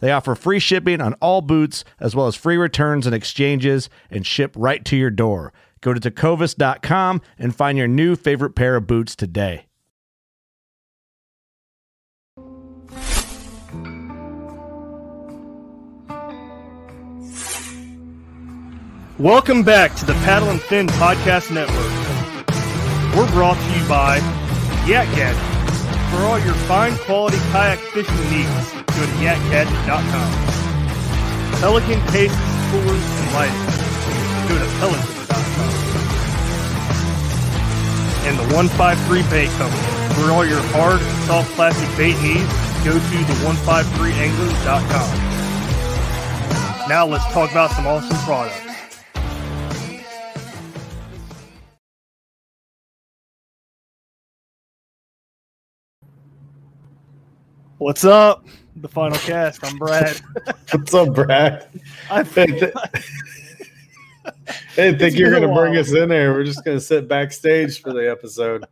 They offer free shipping on all boots, as well as free returns and exchanges, and ship right to your door. Go to tecovas.com and find your new favorite pair of boots today. Welcome back to the Paddle and Fin Podcast Network. We're brought to you by Yak Gadget. For all your fine quality kayak fishing needs, go to yakgadget.com. Pelican cases, coolers, and lighting. Go to pelican.com. And the 153 Bait Company. For all your hard, soft plastic bait needs, go to the 153anglers.com. Now let's talk about some awesome products. What's up? The final cast. I'm Brad. What's up, Brad? I Hey, th- think you're gonna bring us in there. We're just gonna sit backstage for the episode.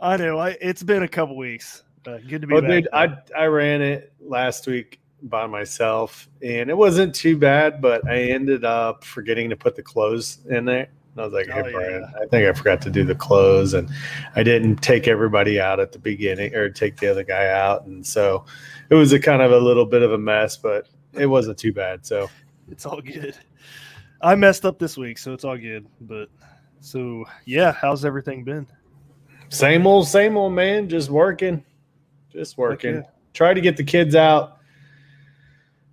I know. I, it's been a couple weeks. Uh, good to be Well, back. dude, I I ran it last week by myself, and it wasn't too bad. But I ended up forgetting to put the clothes in there. I was like, "Hey, Oh, Brian, yeah. I think I forgot to do the clothes, and I didn't take everybody out at the beginning, or take the other guy out, and so it was a kind of a little bit of a mess, but it wasn't too bad. So it's all good. I messed up this week, so it's all good. But so yeah, how's everything been? Same old, same old, man. Just working, just working. yeah. Try to get the kids out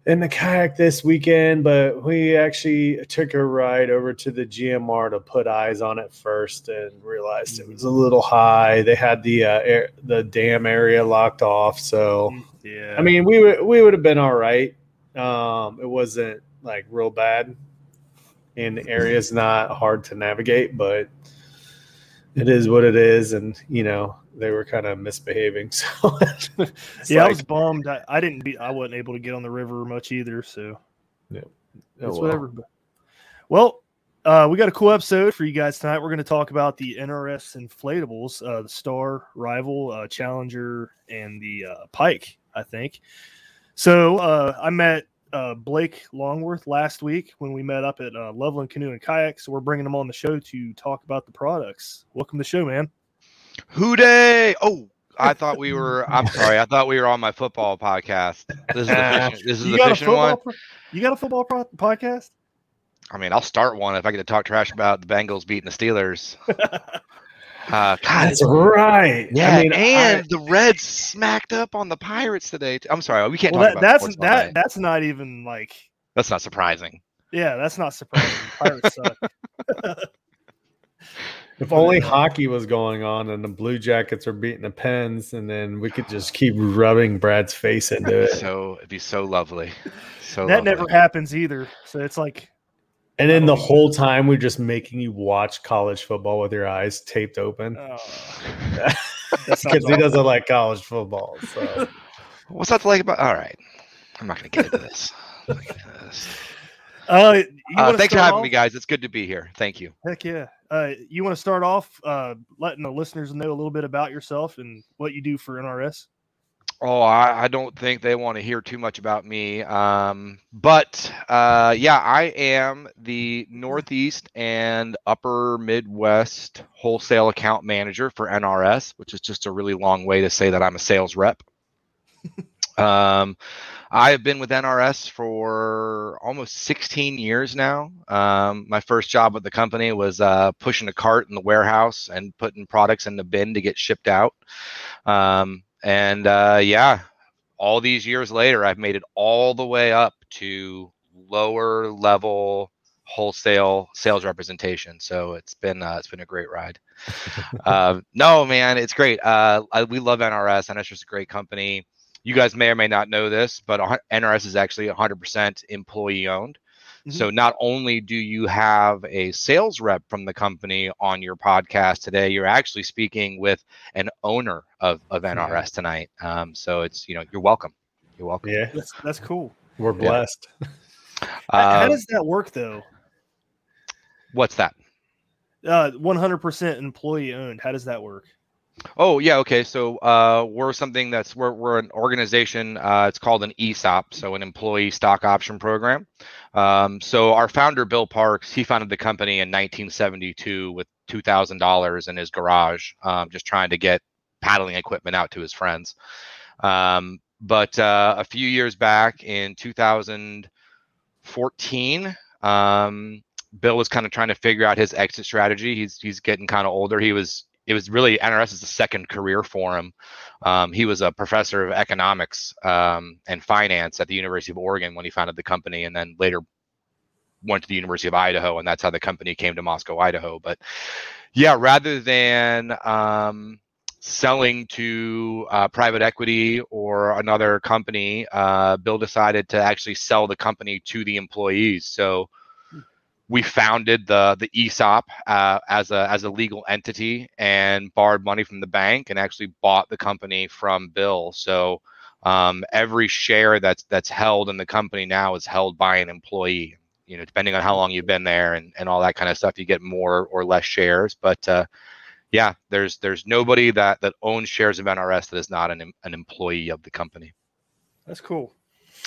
in the kayak this weekend, but we actually took a ride over to the GMR to put eyes on it first, and realized it was a little high. They had the uh, air, the dam area locked off, so Yeah. I mean, we would we would have been all right. Um, it wasn't like real bad, and the area's not hard to navigate, but it is what it is, and you know they were kind of misbehaving. So yeah, I was bummed. I, I didn't be. I wasn't able to get on the river much either. So oh, it's well. whatever. But, well, uh, we got a cool episode for you guys tonight. We're going to talk about the NRS inflatables, uh, the Star, Rival, uh, Challenger, and the uh, Pike. I think. So uh, I met uh, Blake Longworth last week when we met up at uh, Loveland Canoe and Kayak. So we're bringing him on the show to talk about the products. Welcome to the show, man. Who Dey? Oh, I thought we were. I'm sorry. I thought we were on my football podcast. This is the fishing, this is You the got a fishing football one. pro- you got a football pro- podcast? I mean, I'll start one if I get to talk trash about the Bengals beating the Steelers. Uh, God, That's right. yeah, I mean, and I- the Reds smacked up on the Pirates today. too. I'm sorry, we can't Well, talk that, about that's that day. that's not even like That's not surprising. yeah, that's not surprising. Pirates suck. If only hockey was going on and the Blue Jackets are beating the Pens, and then we could just keep rubbing Brad's face into it. So it'd be so lovely. So that lovely. never happens either. So it's like And then the whole time we're just making you watch college football with your eyes taped open oh, because he doesn't like college football. So What's that like about? All right, I'm not gonna get into this. I'm not gonna get into this. Uh, Uh, thanks for having off? me, guys. It's good to be here. Thank you. Heck yeah. Uh, you want to start off uh, letting the listeners know a little bit about yourself and what you do for NRS? Oh, I, I don't think they want to hear too much about me. Um, but uh, yeah, I am the Northeast and Upper Midwest wholesale account manager for NRS, which is just a really long way to say that I'm a sales rep. um, I have been with NRS for almost 16 years now. Um, my first job with the company was uh, pushing a cart in the warehouse and putting products in the bin to get shipped out. Um, and uh, yeah, all these years later, I've made it all the way up to lower level wholesale sales representation. So it's been uh, it's been a great ride. uh, no, man, it's great. Uh, I, we love NRS. NRS is a great company. You guys may or may not know this, but NRS is actually 100% employee owned. So not only do you have a sales rep from the company on your podcast today, you're actually speaking with an owner of, of NRS tonight. Um, so it's you know you're welcome. You're welcome. Yeah, That's, that's cool. we're blessed. How- How Um, does that work though? what's that? Uh, 100% employee owned. How does that work? Oh yeah, okay. So uh, we're something that's we're we're an organization. Uh, it's called an ESOP, so an employee stock option program. Um, so our founder Bill Parks, he founded the company in 1972 with two thousand dollars in his garage, um, just trying to get paddling equipment out to his friends. Um, but uh, a few years back in 2014, um, Bill was kind of trying to figure out his exit strategy. He's he's getting kind of older. He was it was really NRS is a second career for him. Um, he was a professor of economics um, and finance at the University of Oregon when he founded the company, and then later went to the University of Idaho, and that's how the company came to Moscow, Idaho. But yeah, rather than um, selling to uh, private equity or another company, uh, Bill decided to actually sell the company to the employees. So we founded the the ESOP uh, as a as a legal entity and borrowed money from the bank and actually bought the company from Bill. So um, every share that's that's held in the company now is held by an employee. You know, depending on how long you've been there and, and all that kind of stuff, you get more or less shares. But uh, yeah, there's there's nobody that that owns shares of NRS that is not an an employee of the company. That's cool.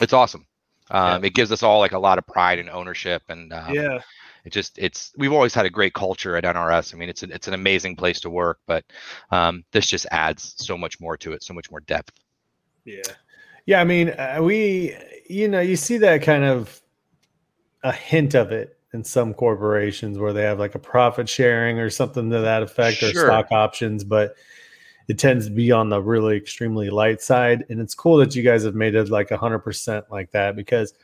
It's awesome. Um, It gives us all like a lot of pride and ownership, and um, yeah. it just it's we've always had a great culture at NRS. I mean, it's a, it's an amazing place to work, but um, this just adds so much more to it, so much more depth. Yeah. Yeah, I mean, uh, we, you know, you see that kind of a hint of it in some corporations where they have like a profit sharing or something to that effect or stock options, but it tends to be on the really extremely light side. And it's cool that you guys have made it like 100% like that because,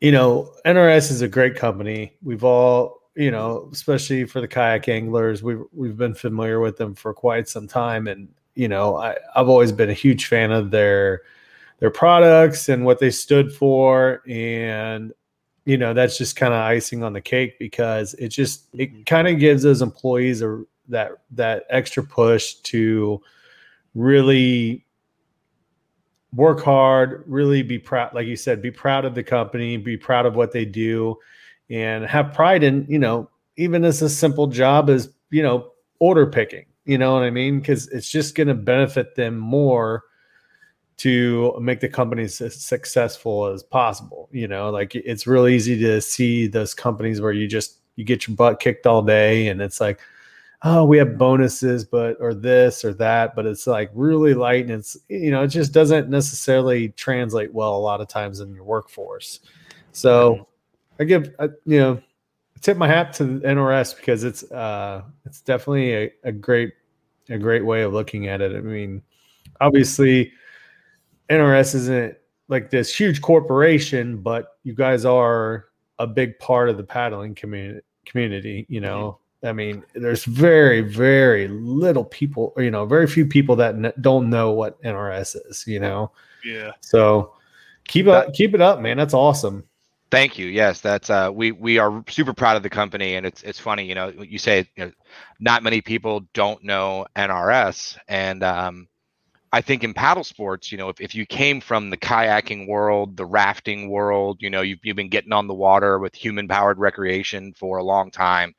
you know, NRS is a great company. We've all, you know, especially for the kayak anglers, we've, we've been familiar with them for quite some time. And, you know, I, I've always been a huge fan of their, their products and what they stood for and you know that's just kind of icing on the cake because it just it kind of gives those employees a that that extra push to really work hard really be proud like you said be proud of the company be proud of what they do and have pride in you know even as a simple job as you know order picking you know what i mean because it's just going to benefit them more to make the company as successful as possible. You know, like it's real easy to see those companies where you just you get your butt kicked all day and it's like, oh, we have bonuses, but or this or that, but it's like really light and it's you know, it just doesn't necessarily translate well a lot of times in your workforce. So I give I, you know, tip my hat to the NRS because it's uh it's definitely a, a great a great way of looking at it. I mean, obviously NRS isn't like this huge corporation, but you guys are a big part of the paddling community. Community, you know. I mean, there's very, very little people, you know, very few people that n- don't know what NRS is, you know. Yeah. So keep up, keep it up, man. That's awesome. Thank you. Yes, that's uh, we we are super proud of the company, and it's it's funny, you know, you say you know, not many people don't know NRS, and um, I think in paddle sports, you know, if, if you came from the kayaking world, the rafting world, you know, you've, you've been getting on the water with human powered recreation for a long time.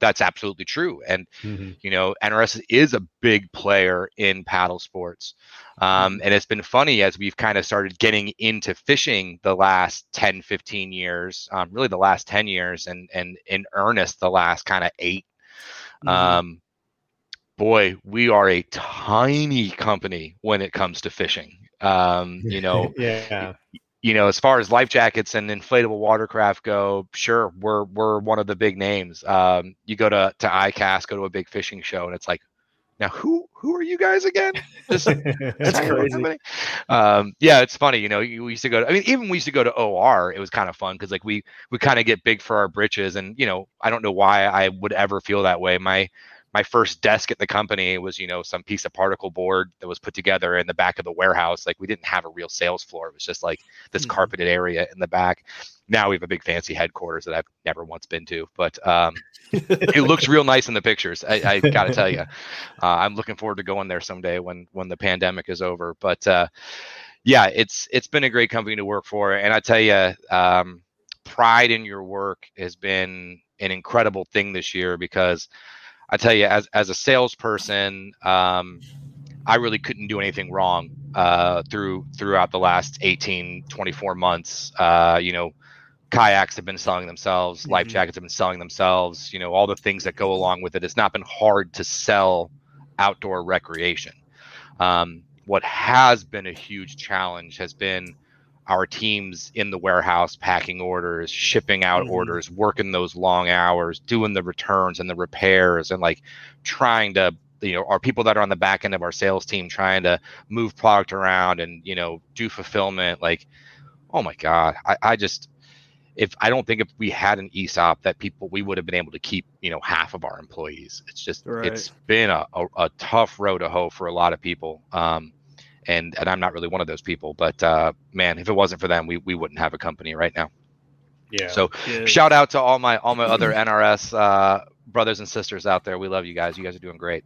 That's absolutely true. And, mm-hmm. you know, NRS is a big player in paddle sports. Um, mm-hmm. and it's been funny as we've kind of started getting into fishing the last 10, 15 years, um, really the last 10 years, and, and in earnest the last kind of 8 mm-hmm. um, boy, we are a tiny company when it comes to fishing. Um, you know, yeah. You know, as far as life jackets and inflatable watercraft go, sure, we're we're one of the big names. Um, you go to to ICAST, go to a big fishing show, and it's like, now who who are you guys again? This, That's crazy. Um, yeah, it's funny. You know, we used to go. To, I mean, even we used to go to OR. It was kind of fun because like we we kind of get big for our britches, and you know, I don't know why I would ever feel that way. My my first desk at the company was you know some piece of particle board that was put together in the back of the warehouse. Like we didn't have a real sales floor. It was just like this mm-hmm. carpeted area in the back. Now we have a big fancy headquarters that i've never once been to but um, it looks real nice in the pictures i, I gotta tell you uh, i'm looking forward to going there someday when when the pandemic is over but uh, yeah it's it's been a great company to work for and i tell you um, pride in your work has been an incredible thing this year because I tell you, as as a salesperson, um, I really couldn't do anything wrong uh, through throughout the last 18, 24 months. Uh, you know, kayaks have been selling themselves, mm-hmm. life jackets have been selling themselves. You know, all the things that go along with it. It's not been hard to sell outdoor recreation. Um, what has been a huge challenge has been our teams in the warehouse packing orders, shipping out mm-hmm. orders, working those long hours, doing the returns and the repairs, and like trying to, you know, our people that are on the back end of our sales team trying to move product around and, you know, do fulfillment. Like, oh my God, I, I just, if I don't think if we had an ESOP that people, we would have been able to keep, you know, half of our employees. It's just, right. it's been a, a, a, tough road to hoe for a lot of people. Um, and and I'm not really one of those people. But uh, man, if it wasn't for them, we we wouldn't have a company right now. Yeah. So yeah. shout out to all my all my other NRS uh, brothers and sisters out there. We love you guys. You guys are doing great.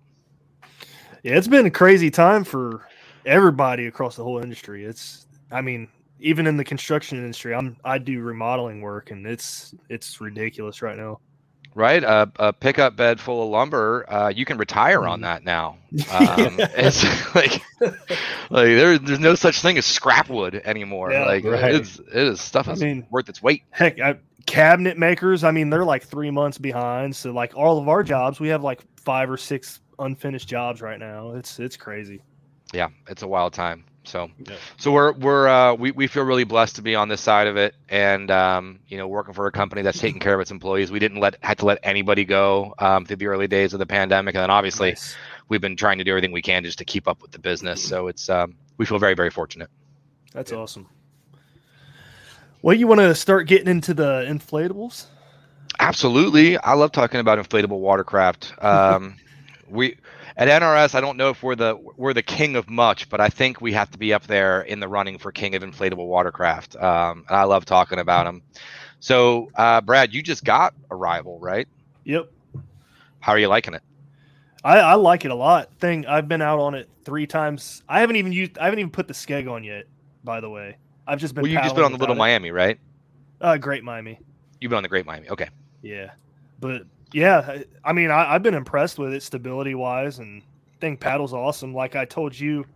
Yeah, it's been a crazy time for everybody across the whole industry. It's I mean, even in the construction industry, I'm I do remodeling work and it's it's ridiculous right now right? A, a, pickup bed full of lumber, uh, you can retire on mm. that now. Um, it's like, like there, there's no such thing as scrap wood anymore. Yeah, like right. it's, it is stuff I mean, worth its weight. Heck, I, cabinet makers, I mean, they're like three months behind. So like all of our jobs, we have like five or six unfinished jobs right now. It's it's crazy. Yeah, it's a wild time. So, yeah. so we're we're uh, we we feel really blessed to be on this side of it, and um, you know, working for a company that's taking care of its employees. We didn't let had to let anybody go um, through the early days of the pandemic, and then obviously, nice. we've been trying to do everything we can just to keep up with the business. So it's um, we feel very very fortunate. That's yeah. awesome. Well, you want to start getting into the inflatables? Absolutely, I love talking about inflatable watercraft. Um, we at NRS, I don't know if we're the we're the king of much, but I think we have to be up there in the running for king of inflatable watercraft. Um, and I love talking about them. So, uh, Brad, you just got a Rival, right? Yep. How are you liking it? I, I like it a lot. Thing I've been out on it three times. I haven't even used. I haven't even put the skeg on yet. By the way, I've just been. Well, you just been on the Little it. Miami, right? Uh, Great Miami. You've been on the Great Miami. Okay. Yeah, but yeah, I mean, I, have been impressed with it stability wise, and think paddle's awesome. Like I told you,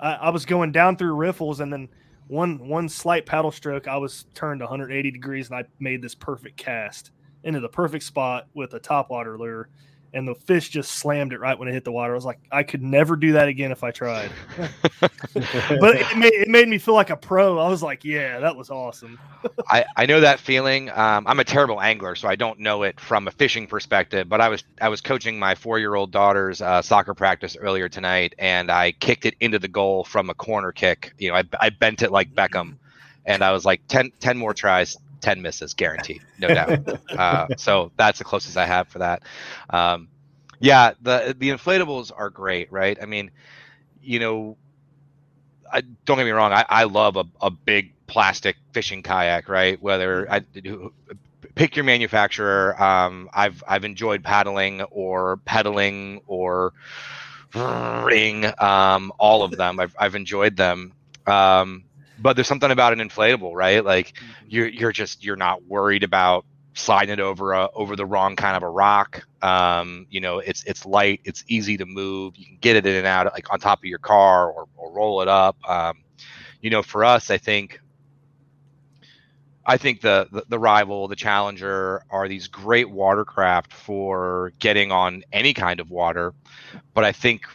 I, I, was going down through riffles, and then one one slight paddle stroke, I was turned 180 degrees, and I made this perfect cast into the perfect spot with a top water lure and the fish just slammed it right when it hit the water. I was like, I could never do that again if I tried. but it made, it made me feel like a pro. I was like, yeah, that was awesome. I, I know that feeling. Um, I'm a terrible angler, so I don't know it from a fishing perspective. But I was I was coaching my four year old daughter's uh, soccer practice earlier tonight, and I kicked it into the goal from a corner kick. You know, I, I bent it like Beckham, and I was like 10, 10 more tries 10 misses guaranteed no doubt uh, so that's the closest i have for that um, yeah the the inflatables are great right i mean you know I, don't get me wrong I, I love a, a big plastic fishing kayak right whether i pick your manufacturer um, i've i've enjoyed paddling or pedaling or ring, um, all of them. I've I've enjoyed them. Um, but there's something about an inflatable, right? Like you're you're just you're not worried about sliding it over a over the wrong kind of a rock. Um, you know, it's it's light, it's easy to move. You can get it in and out like on top of your car or, or roll it up. Um, you know, for us, I think I think the, the, the rival, the challenger, are these great watercraft for getting on any kind of water. But I think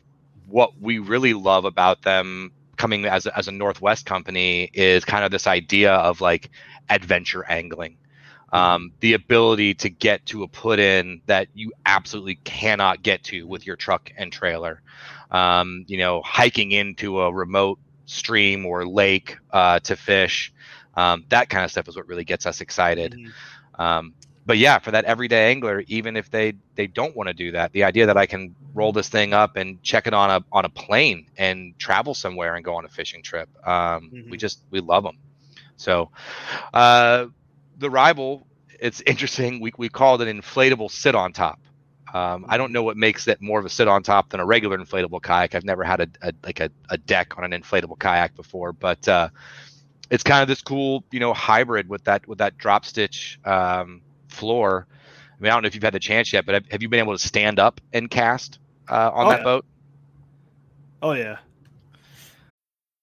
what we really love about them coming as a, as a Northwest company is kind of this idea of like adventure angling. Um, the ability to get to a put in that you absolutely cannot get to with your truck and trailer. Um, you know, hiking into a remote stream or lake uh, to fish um, that kind of stuff is what really gets us excited. Mm-hmm. But yeah, for that everyday angler, even if they they don't want to do that, the idea that I can roll this thing up and check it on a on a plane and travel somewhere and go on a fishing trip, um, mm-hmm. we just we love them. So, uh, the rival, it's interesting. We we called it an inflatable sit on top. Um, I don't know what makes it more of a sit on top than a regular inflatable kayak. I've never had a, a like a, a, deck on an inflatable kayak before, but uh, it's kind of this cool, you know, hybrid with that with that drop stitch um, floor. I mean, I don't know if you've had the chance yet, but have, have you been able to stand up and cast uh, on oh, that yeah. boat? Oh yeah,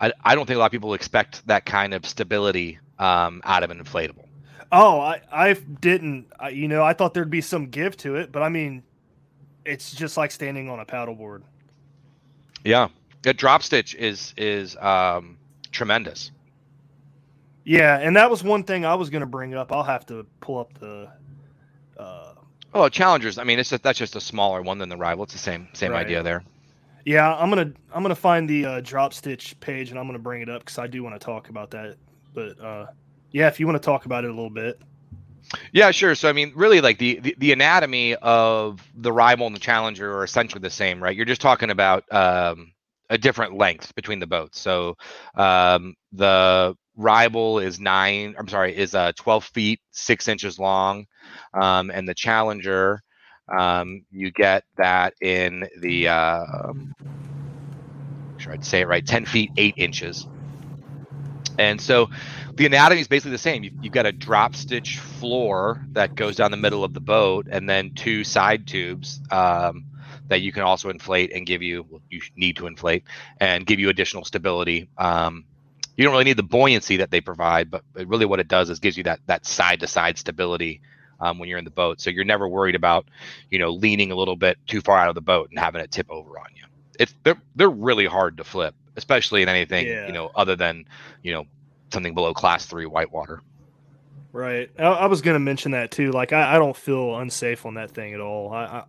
I, I don't think a lot of people expect that kind of stability um, out of an inflatable. Oh, I I didn't. I, you know, I thought there'd be some give to it, but I mean, it's just like standing on a paddleboard. Yeah, the drop stitch is is um, tremendous. Yeah, and that was one thing I was going to bring up. I'll have to pull up the. Uh, oh, challengers. I mean, it's just, that's just a smaller one than the rival. It's the same same right. idea there. Yeah, I'm gonna I'm gonna find the uh, drop stitch page and I'm gonna bring it up because I do want to talk about that. But uh, yeah, if you want to talk about it a little bit. Yeah, sure. So I mean, really, like the, the, the anatomy of the rival and the challenger are essentially the same, right? You're just talking about um, a different length between the boats. So um, the rival is nine. I'm sorry, is uh, 12 feet six inches long, um, and the challenger um, you get that in the, uh, sure I'd say it right, 10 feet, 8 inches. And so the anatomy is basically the same. You've, you've, got a drop stitch floor that goes down the middle of the boat, and then two side tubes um, that you can also inflate and give you, well, you need to inflate and give you additional stability. Um, you don't really need the buoyancy that they provide, but, but really what it does is gives you that that side to side stability um, when you're in the boat. So you're never worried about, you know, leaning a little bit too far out of the boat and having it tip over on you. It's they're they're really hard to flip, especially in anything yeah. you know other than you know something below class three whitewater. Right. I, I was going to mention that too. Like I, I, don't feel unsafe on that thing at all. I, I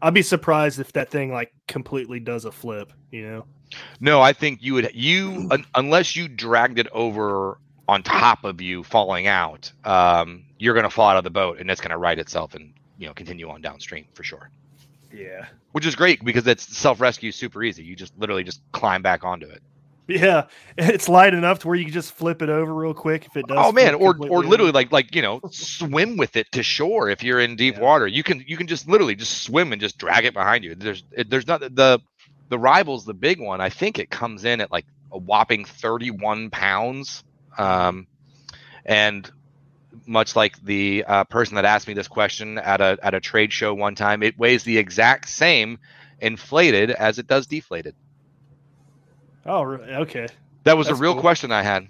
I'd be surprised if that thing like completely does a flip. You know. No, I think you would you un, unless you dragged it over on top of you falling out, um, you're going to fall out of the boat and it's going to right itself and you know continue on downstream for sure. Yeah, which is great because it's self rescue super easy. You just literally just climb back onto it. Yeah, it's light enough to where you can just flip it over real quick if it does. Oh man, or or literally like like you know swim with it to shore if you're in deep yeah. water. You can you can just literally just swim and just drag it behind you. There's it, there's not the the rivals the big one. I think it comes in at like a whopping 31 pounds. Um, and much like the uh, person that asked me this question at a at a trade show one time, it weighs the exact same inflated as it does deflated. Oh, okay. That was That's a real cool. question I had.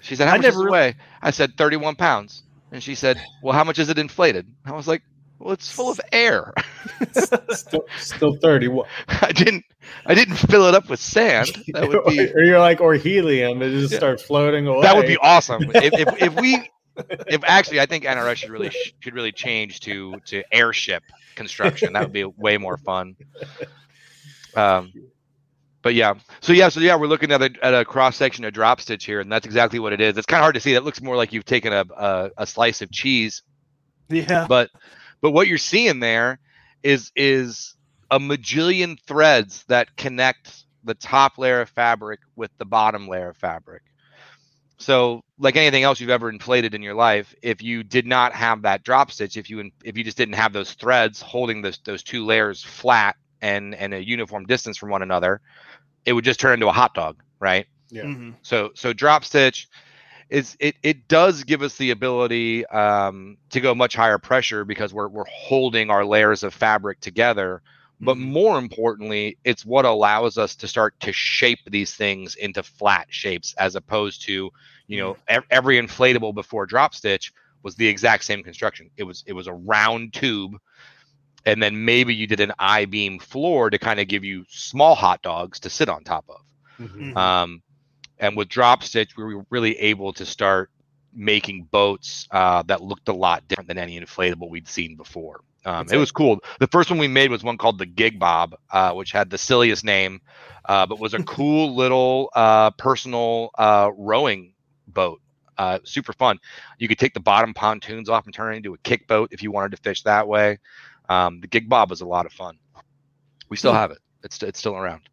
She said, "How I much does it weigh?" I said, "31 pounds." And she said, "Well, how much is it inflated?" I was like, "Well, it's full of air." still, still 31. I didn't. I didn't fill it up with sand. That would be. or you're like, or helium. It just yeah. starts floating away. That would be awesome. if, if, if we if actually, I think NRS should really should really change to to airship construction. That would be way more fun. Um, but yeah, so yeah, so yeah, we're looking at a, at a cross section of drop stitch here, and that's exactly what it is. It's kind of hard to see. That looks more like you've taken a, a, a slice of cheese, Yeah. but but what you're seeing there is is a majillion threads that connect the top layer of fabric with the bottom layer of fabric. So, like anything else you've ever inflated in your life, if you did not have that drop stitch, if you if you just didn't have those threads holding those those two layers flat and and a uniform distance from one another, it would just turn into a hot dog, right? Yeah. Mhm. So so drop stitch is it it does give us the ability um, to go much higher pressure because we're we're holding our layers of fabric together. But Mhm. more importantly, it's what allows us to start to shape these things into flat shapes as opposed to, you know, ev- every inflatable before drop stitch was the exact same construction. It was it was a round tube and then maybe you did an I-beam floor to kind of give you small hot dogs to sit on top of. Mhm. Mhm. Um, and with drop stitch, we were really able to start making boats uh, that looked a lot different than any inflatable we'd seen before. Um, it was cool. The first one we made was one called the Gig Bob, uh, which had the silliest name, uh, but was a cool little uh, personal uh, rowing boat. Uh, super fun. You could take the bottom pontoons off and turn it into a kick boat if you wanted to fish that way. Um, the Gig Bob was a lot of fun. We still have it. It's it's still around.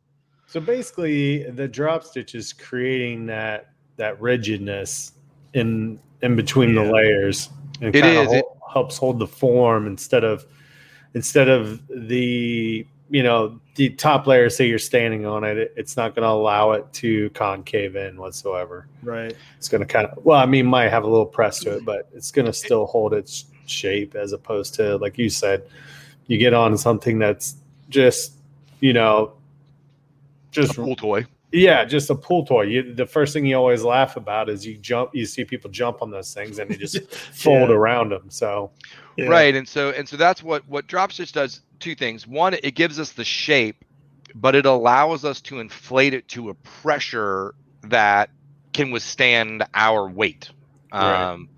So basically, the drop stitch is creating that that rigidness in in between the layers. And It kinda. It- helps hold the form instead of instead of the you know the top layer. Say you're standing on it, it- it's not going to allow it to concave in whatsoever. Right. It's going to kind of well, I mean, might have a little press to it, but it's going to still hold its shape as opposed to like you said, you get on something that's just you know just A pool toy. yeah, just a pool toy. You, the first thing you always laugh about is you jump, you see people jump on those things and they just fold Yeah. around them. So Yeah. Right, and so and so that's what what drop stitch does. Two things. One, it gives us the shape, but it allows us to inflate it to a pressure that can withstand our weight. Right. Um,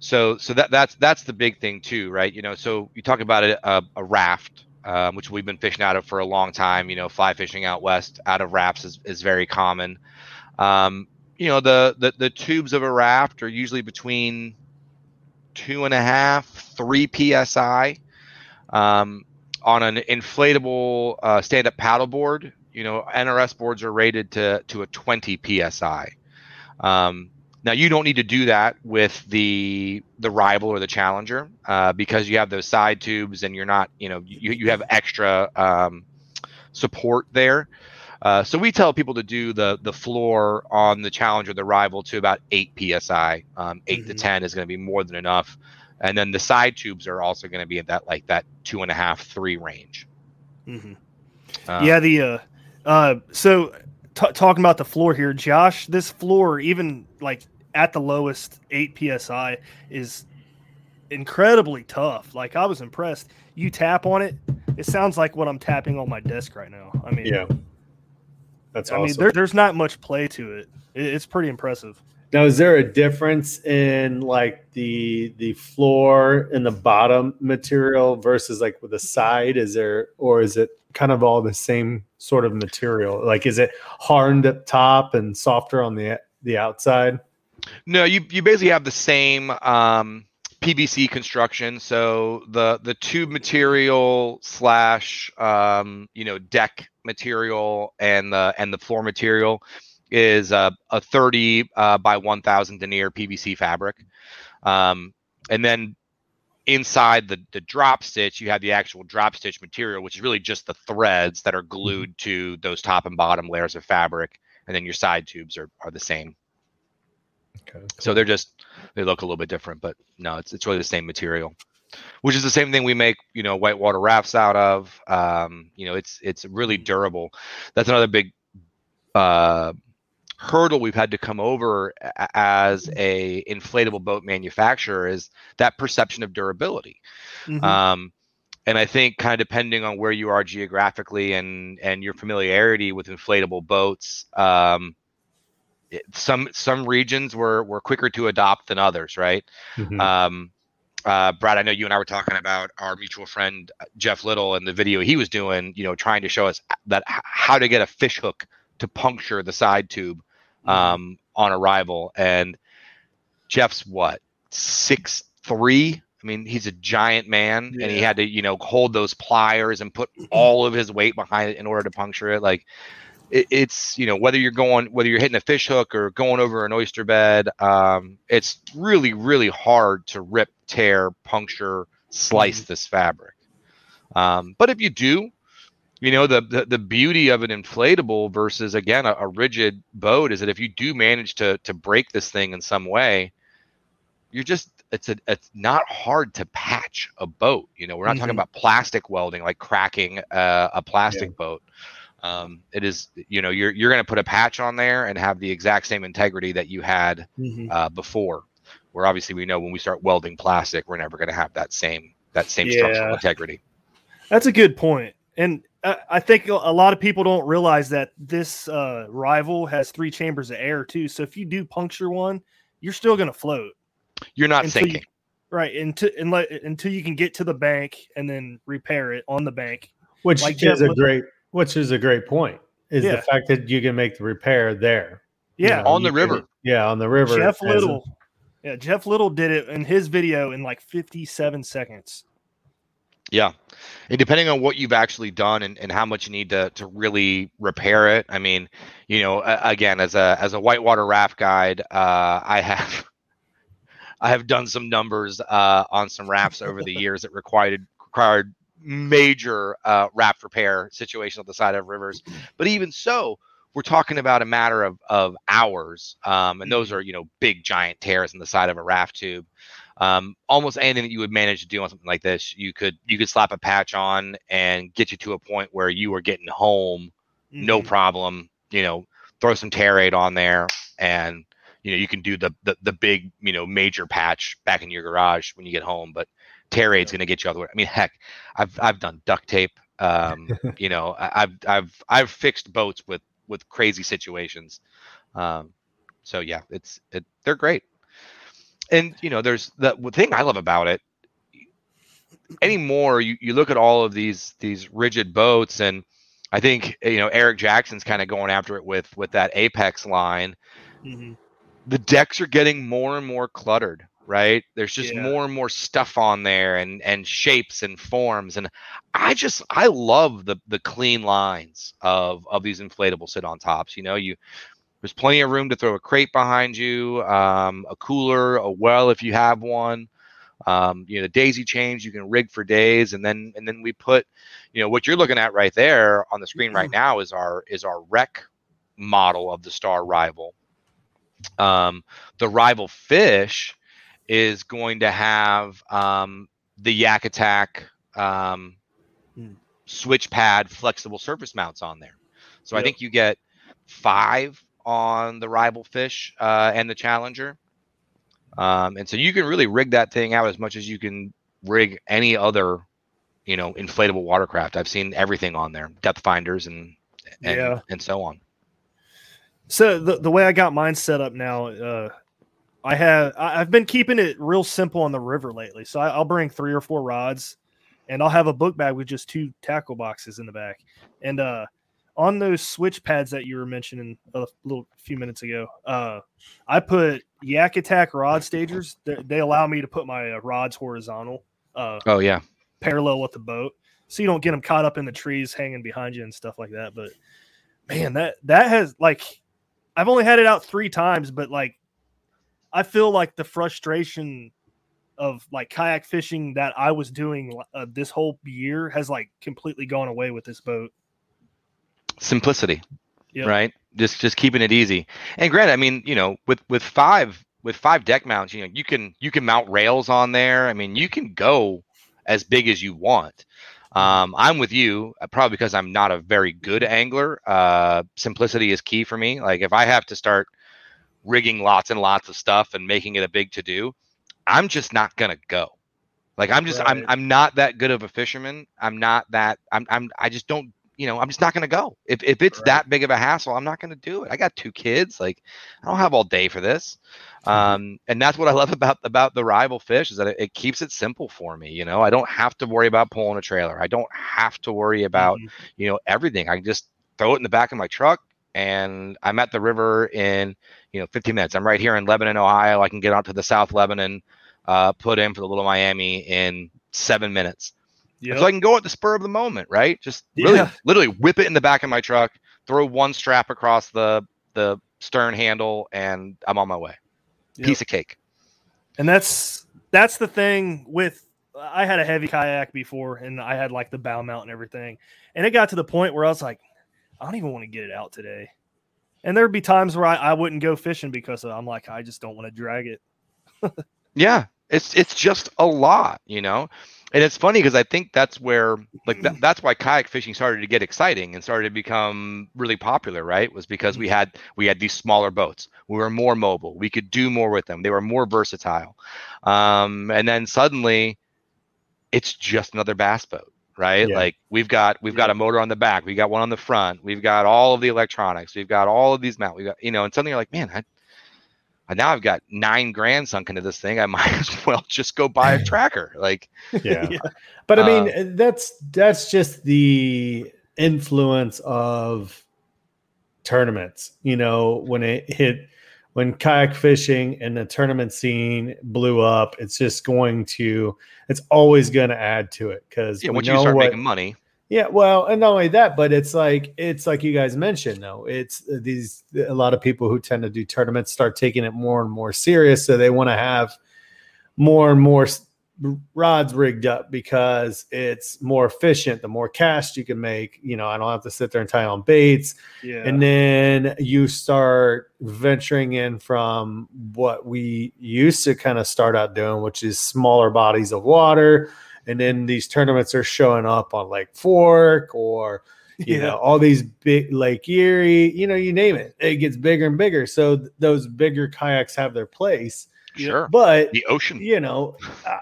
so so that that's that's the big thing too, right? You know, so you talk about a, a, a raft, um, which we've been fishing out of for a long time. You know, fly fishing out west out of rafts is, is very common. Um, you know, the, the the tubes of a raft are usually between two and a half, three psi. Um, on an inflatable uh, stand-up paddleboard, you know, NRS boards are rated to to a 20 psi. Um, now you don't need to do that with the the rival or the challenger uh, because you have those side tubes and you're not, you know, you, you have extra um, support there. Uh, so we tell people to do the the floor on the challenger, the rival, to about eight psi. Um, 8 to Mhm. ten is going to be more than enough, and then the side tubes are also going to be at that like that two and a half, three range. Mhm. Uh, yeah. The uh, uh, so t- talking about the floor here, Josh. This floor, even like at the lowest eight psi, is incredibly tough. Like I was impressed. You tap on it, it sounds like what I'm tapping on my desk right now. I mean, yeah, that's I mean, there, there's not much play to it. it. It's pretty impressive. now, is there a difference in like the the floor and the bottom material versus like with the side? Is there or is it kind of all the same sort of material? Like, is it hardened up top and softer on the the outside? No, you you basically have the same um, PVC construction. So the the tube material slash um, you know deck material and the and the floor material is a, a 30 uh, by 1000 denier PVC fabric. Um, and then inside the the drop stitch, you have the actual drop stitch material, which is really just the threads that are glued to those top and bottom layers of fabric. And then your side tubes are, are the same. Okay. So they're just they look a little bit different, but no, it's it's really the same material, which is the same thing we make you know whitewater rafts out of. Um, you know, it's it's really durable. That's another big uh, hurdle we've had to come over as a inflatable boat manufacturer is that perception of durability. Mhm. Um, and I think kind of depending on where you are geographically and and your familiarity with inflatable boats, um, it- some some regions were were quicker to adopt than others, right? Mhm. Um, uh, Brad, I know you and I were talking about our mutual friend uh, Jeff Little and the video he was doing, you know, trying to show us that how to get a fish hook to puncture the side tube mm-hmm. Um, on a Rival. And Jeff's what six three. I mean, he's a giant man, yeah. and he had to, you know, hold those pliers and put all of his weight behind it in order to puncture it. Like, it, it's you know whether you're going whether you're hitting a fish hook or going over an oyster bed, um, it's really really hard to rip, tear, puncture, slice mm-hmm. this fabric. Um, but if you do, you know the, the, the beauty of an inflatable versus again a, a, rigid boat is that if you do manage to to break this thing in some way you're just it's a it's not hard to patch a boat you know we're not mm-hmm. talking about plastic welding like cracking uh, a plastic yeah. boat um, it is you know you're you're going to put a patch on there and have the exact same integrity that you had mm-hmm. uh, before where obviously we know when we start welding plastic we're never going to have that same that same yeah. structural integrity that's a good point and I think a lot of people don't realize that this uh, rival has three chambers of air too. So if you do puncture one, you're still going to float. You're not sinking, you, right? Until until you can get to the bank and then repair it on the bank, which like is Jeff a great which is a great point. Is yeah. the fact that you can make the repair there? Yeah, you know, on the river. Can, yeah, on the river. Jeff Little. A, yeah, Jeff Little did it in his video in like 57 seconds. Yeah. And depending on what you've actually done and, and how much you need to, to really repair it. I mean, you know, again, as a, as a whitewater raft guide, uh, I have, I have done some numbers, uh, on some rafts over the years that required, required major, uh, raft repair situations on the side of rivers. But even so, we're talking about a matter of, of hours. Um, and those are, you know, big giant tears in the side of a raft tube um, almost anything that you would manage to do on something like this, you could you could slap a patch on and get you to a point where you are getting home, mm-hmm. no problem. You know, throw some Tear-Aid on there, and you know you can do the, the the big you know major patch back in your garage when you get home. But Tear-Aid's going to get you all the way. I mean, heck, I've I've done duct tape. Um, you know, I've I've I've fixed boats with with crazy situations. Um, so yeah, it's it, they're great and you know, there's the, thing I love about it. Anymore, you, you look at all of these these rigid boats, and I think you know Eric Jackson's kind of going after it with with that Apex line. Mm-hmm. The decks are getting more and more cluttered, right? There's just yeah. more and more stuff on there, and and shapes and forms, and I just I love the the clean lines of of these inflatable sit on tops. You know, you there's plenty of room to throw a crate behind you, um, a cooler, a well if you have one. Um, you know, the daisy chains you can rig for days, and then and then we put, you know, what you're looking at right there on the screen right mm-hmm. now is our is our rec model of the Star Rival. Um, the Rival Fish is going to have um, the Yak Attack um, mm. switch pad flexible surface mounts on there. So yep. I think you get five on the rival fish uh, and the challenger. Um, and so you can really rig that thing out as much as you can rig any other, you know, inflatable watercraft. I've seen everything on there, depth finders and and, yeah. and so on. So the the way I got mine set up now, uh, I have I've been keeping it real simple on the river lately. So I, will bring three or four rods, and I'll have a book bag with just two tackle boxes in the back. And uh, on those switch pads that you were mentioning a little few minutes ago, uh, I put Yak Attack rod stagers. They, they allow me to put my uh, rods horizontal. Uh, oh yeah, parallel with the boat, so you don't get them caught up in the trees hanging behind you and stuff like that. But man, that that has like, I've only had it out three times, but like, I feel like the frustration of like kayak fishing that I was doing uh, this whole year has like completely gone away with this boat simplicity, yep. right? Just just keeping it easy. And granted, I mean, you know, with with five with five deck mounts, you know, you can you can mount rails on there. I mean, you can go as big as you want. Um, I'm with you, uh, probably because I'm not a very good angler. Uh, simplicity is key for me. Like if I have to start rigging lots and lots of stuff and making it a big to do, I'm just not gonna go. Like I'm just right. I'm I'm not that good of a fisherman. I'm not that I'm I'm I just don't you know, I'm just not going to go. If if it's Right. that big of a hassle, I'm not going to do it. I got two kids. Like, I don't have all day for this. Mm-hmm. Um, and that's what I love about about the rival fish is that it, it keeps it simple for me. You know, I don't have to worry about pulling a trailer. I don't have to worry about Mhm. you know everything. I can just throw it in the back of my truck, and I'm at the river in you know 15 minutes. I'm right here in Lebanon, Ohio. I can get out to the South Lebanon, uh, put in for the Little Miami in seven minutes. Yep. So I can go at the spur of the moment, right? Just really, Yeah. literally whip it in the back of my truck, throw one strap across the the stern handle, and I'm on my way. Yep. Piece of cake. and that's that's the thing with I had a heavy kayak before and I had like the bow mount and everything. And it got to the point where I was like, I don't even want to get it out today. And there'd be times where I, I wouldn't go fishing because I'm like, I just don't want to drag it. Yeah, it's it's just a lot, you know. And it's funny because I think that's where like that, that's why kayak fishing started to get exciting and started to become really popular, right? Was because we had we had these smaller boats. We were more mobile. We could do more with them. They were more versatile. Um, and then suddenly it's just another bass boat, right? Yeah. Like we've got we've got a motor on the back, we've got one on the front, we've got all of the electronics, we've got all of these mount, we got you know, and suddenly you're like, man, I now I've got nine grand sunk into this thing. I might as well just go buy a tracker. Like, Yeah. Yeah. But I Uh, mean, that's that's just the influence of tournaments. You know, when it hit when kayak fishing and the tournament scene blew up, it's just going to it's always going to add to it because yeah, once you know start what, making money, yeah, well, and not only that, but it's like it's like you guys mentioned though. It's uh, these a lot of people who tend to do tournaments start taking it more and more serious, so they want to have more and more rods rigged up because it's more efficient. The more cast you can make, you know, I don't have to sit there and tie on baits. Yeah. And then you start venturing in from what we used to kind of start out doing, which is smaller bodies of water. And then these tournaments are showing up on Lake Fork or, you Yeah. know, all these big Lake Erie, you know, you name it. It gets bigger and bigger. So th- those bigger kayaks have their place. Sure. But, The ocean. you know, uh,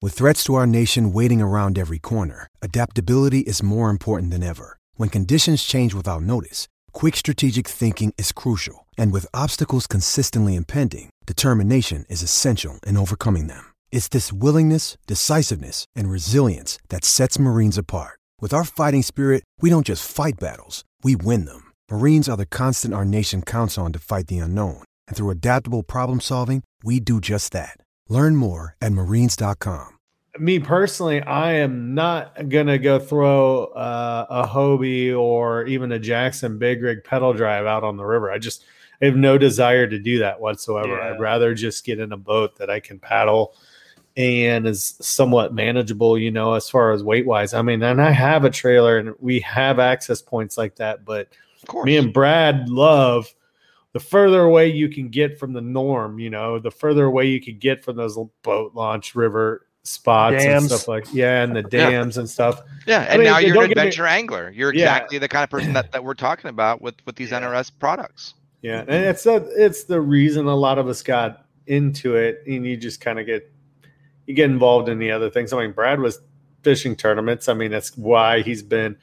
With threats to our nation waiting around every corner, adaptability is more important than ever. When conditions change without notice, quick strategic thinking is crucial. And with obstacles consistently impending, determination is essential in overcoming them. It's this willingness, decisiveness, and resilience that sets Marines apart. With our fighting spirit, we don't just fight battles, we win them. Marines are the constant our nation counts on to fight the unknown. And through adaptable problem solving, we do just that. Learn more at marines.com. me personally, I am not gonna go throw uh, a Hobie or even a Jackson Big Rig pedal drive out on the river. I just I have no desire to do that whatsoever. Yeah. I'd rather just get in a boat that I can paddle and is somewhat manageable, you know, as far as weight wise. I mean, and I have a trailer and we have access points like that, but Of course. me and Brad love the further away you can get from the norm, you know, the further away you can get from those boat launch river spots Dams. and stuff like yeah, and the Yeah. dams and stuff. yeah, and mean, now you're don't an get me- adventure angler. You're Yeah. exactly the kind of person that, that we're talking about with with these Yeah. NRS products. Yeah, and it's that it's the reason a lot of us got into it, and you just kind of get you get involved in the other things. I mean, Brad was fishing tournaments. I mean, that's why he's been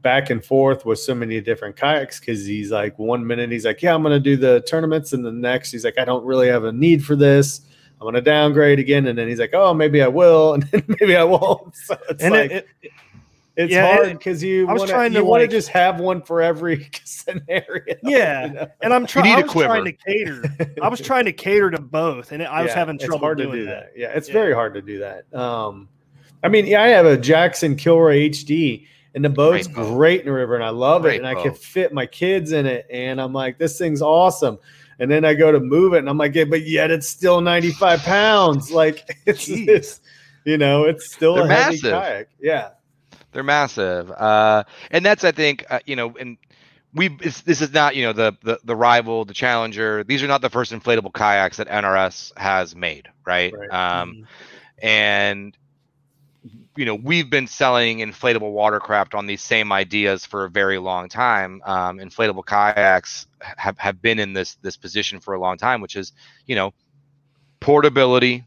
back and forth with so many different kayaks because he's like one minute he's like, yeah, I'm going to do the tournaments, and the next he's like, I don't really have a need for this. I'm going to downgrade again, and then he's like, oh, maybe I will, and then maybe I won't. So it's and like it, it, it's yeah, hard it- because you I was want trying to to, you want to like- just have one for every scenario. Yeah. you know? and I'm trying. need I a was quiver. trying to cater. I was trying to cater to both, and I was Yeah, having it's trouble hard doing to do that. that. Yeah, it's Yeah. very hard to do that. Um, I mean, yeah, I have a Jackson Kilroy HD, and the boat's Great boat. great in the river, and I love Great it, and I can fit my kids in it, and I'm like, this thing's awesome. And then I go to move it, and I'm like, yeah, but yet it's still 95 pounds. Like it's, Jeez. it's you know, it's still They're a heavy massive. kayak. Yeah, They're massive, uh, and that's I think uh, you know, and we this is not you know the, the the rival, the challenger. These are not the first inflatable kayaks that NRS has made, right? Right. Um, and you know we've been selling inflatable watercraft on these same ideas for a very long time. Um, inflatable kayaks have, have been in this this position for a long time, which is you know portability,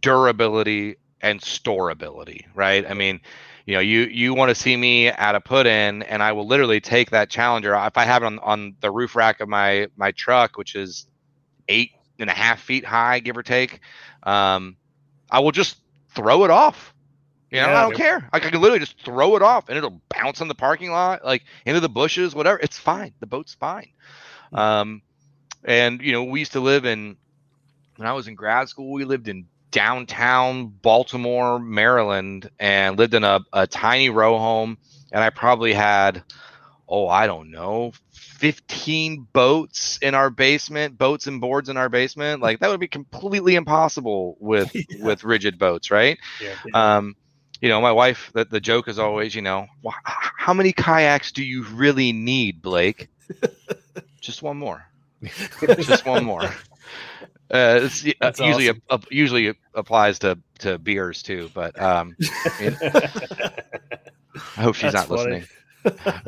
durability, and storability, right? I mean, you know, you you want to see me at a put in, and I will literally take that Challenger if I have it on on the roof rack of my my truck, which is eight and a half feet high, give or take. Um, I will just throw it off. You know, Yeah, I don't dude. care. I can literally just throw it off, and it'll bounce in the parking lot, like into the bushes, whatever. It's fine. The boat's fine. Um, and you know, we used to live in when I was in grad school. We lived in downtown Baltimore, Maryland, and lived in a, a tiny row home. And I probably had, oh, I don't know, 15 boats in our basement, boats and boards in our basement. Like that would be completely impossible with Yeah. with rigid boats, right? Yeah. Um, you know, my wife, the, the joke is always, you know, how many kayaks do you really need, Blake? Just one more. Just one more. Uh, it's uh, That's usually awesome. a, usually applies to to beers too, but um, I hope she's That's not funny. listening.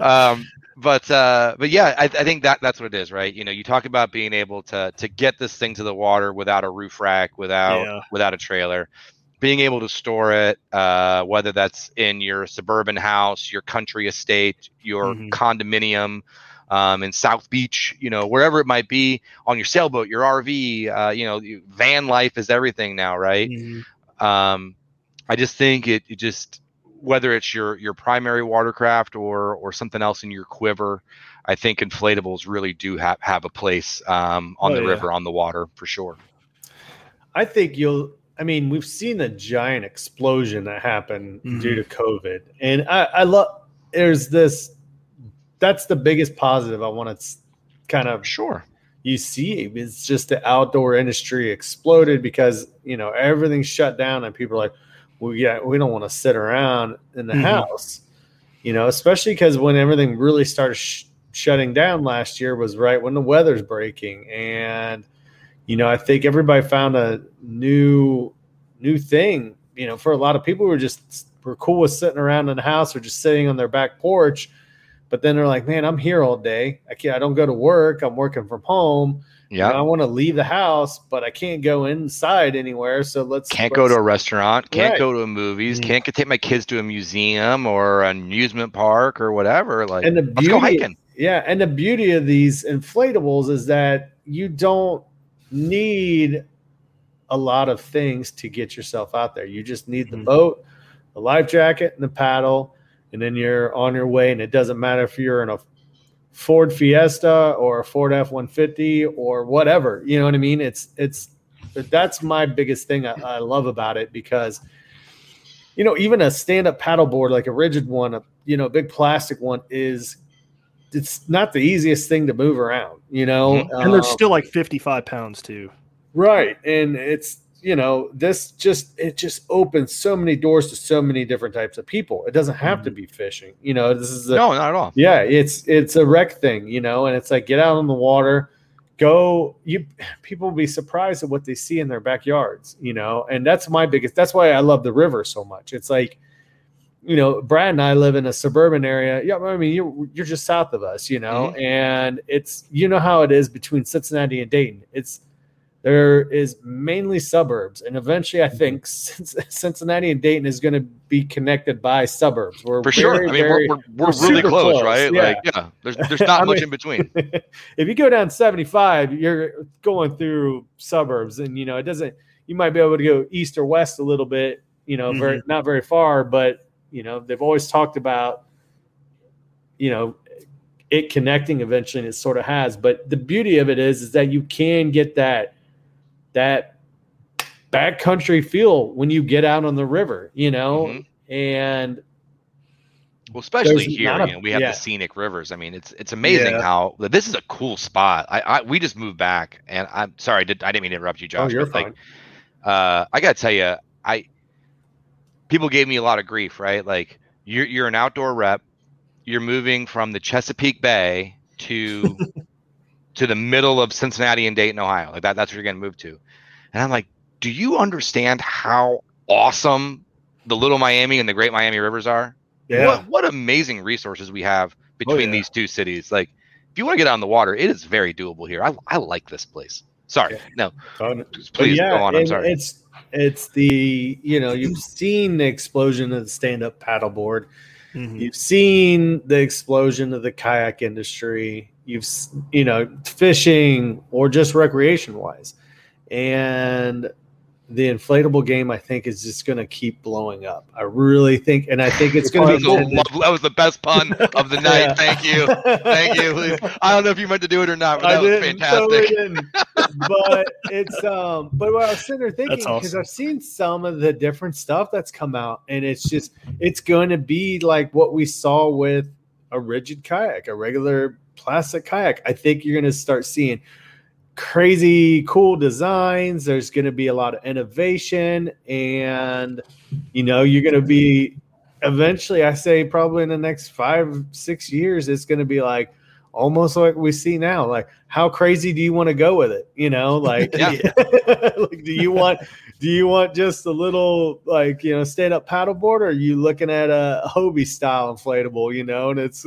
um, but uh, but yeah, I, I think that that's what it is, right? You know, you talk about being able to to get this thing to the water without a roof rack, without Yeah. without a trailer, being able to store it, uh, whether that's in your suburban house, your country estate, your Mhm. condominium. Um, in South Beach, you know, wherever it might be, on your sailboat, your RV, uh, you know, van life is everything now, right? Mhm. um, I just think it, it just whether it's your your primary watercraft or or something else in your quiver, I think inflatables really do have have a place um, on Oh, the yeah. river on the water for sure. I think you'll. I mean, we've seen the giant explosion that happened Mhm. due to COVID, and I, I love. There's this. That's the biggest positive I want to kind of Sure. you see. It's just the outdoor industry exploded because you know everything's shut down, and people are like, "Well, yeah, we don't want to sit around in the Mhm. house," you know, especially because when everything really started sh- shutting down last year was right when the weather's breaking and you know, I think everybody found a new new thing. You know, for a lot of people who were just were cool with sitting around in the house or just sitting on their back porch. But then they're like, man, I'm here all day. I can't. I don't go to work. I'm working from home. You know, Yeah. I want to leave the house, but I can't go inside anywhere. So let's Can't go let's- to a restaurant. Can't Right. go to a movies. Mhm. Can't take my kids to a museum or an amusement park or whatever. Like, and the let's go beauty, hiking. yeah, and the beauty of these inflatables is that you don't need a lot of things to get yourself out there. You just need the Mhm. boat, the life jacket, and the paddle, and then you're on your way. And it doesn't matter if you're in a Ford Fiesta or a Ford F one fifty or whatever. You know what I mean? It's it's that's my biggest thing I, I love about it because you know even a stand up paddleboard like a rigid one, a you know big plastic one is it's not the easiest thing to move around. You know, Mhm. And they're Um, still like 55 pounds too. right and it's you know this just it just opens so many doors to so many different types of people. It doesn't have to mm-hmm. be fishing you know this is a, No, not at all. yeah it's it's a rec thing you know and it's like get out on the water go you people will be surprised at what they see in their backyards you know and that's my biggest that's why i love the river so much. It's like you know brad and i live in a suburban area. Yeah i mean you're, you're just south of us you know mm-hmm. and it's you know how it is between cincinnati and dayton. It's there is mainly suburbs and eventually i mm-hmm. think Cin- cincinnati and dayton is going to be connected by suburbs we're For sure. very, I mean, very- we're, we're, we're, really close, close, right? yeah. Like, yeah, there's, there's not much mean- in between. if you go down 75 you're going through suburbs and you know it doesn't you might be able to go east or west a little bit you know very mm-hmm. not very far but you know they've always talked about you know it connecting eventually and it sort of has but the beauty of it is is that you can get that that backcountry feel when you get out on the river you know Mhm. and Well, especially There's here, a- you know, we have yeah. the scenic rivers. I mean, it's it's amazing Yeah. how this is a cool spot. I, I we just moved back, and I'm sorry, I, did, I didn't mean to interrupt you, Josh. oh you're but, like, uh, I gotta tell you, I people gave me a lot of grief, right? Like you're you're an outdoor rep, you're moving from the Chesapeake Bay to to the middle of Cincinnati and Dayton, Ohio. Like that, that's where you're gonna move to. And I'm like, do you understand how awesome the Little Miami and the Great Miami Rivers are? Yeah. What what amazing resources we have between yeah. these two cities. Like if you want to get on the water, it is very doable here. I I like this place. Sorry, Yeah. no, Fun. please But go on. I'm sorry. It's It's the you know you've seen the explosion of the stand up paddleboard. Mhm. You've seen the explosion of the kayak industry. You've you know fishing or just recreation wise, and the inflatable game I think is just going to keep blowing up. I really think, and I think it's going to be was, lovely- that was the best pun of the night. Yeah. Thank you. Thank you. I don't know if you meant to do it or not, but that I was didn't, fantastic. totally but it's um but what I was sitting there thinking because awesome. I've seen some of the different stuff that's come out and it's just it's going to be like what we saw with a rigid kayak, a regular plastic kayak. I think you're going to start seeing crazy cool designs. There's going to be a lot of innovation and you know, you're going to be eventually I say probably in the next 5 6 years it's going to be like almost like we see now like how crazy do you want to go with it you know? Like, like do you want do you want just a little like you know stand up paddleboard or are you looking at a hobie style inflatable you know? And it's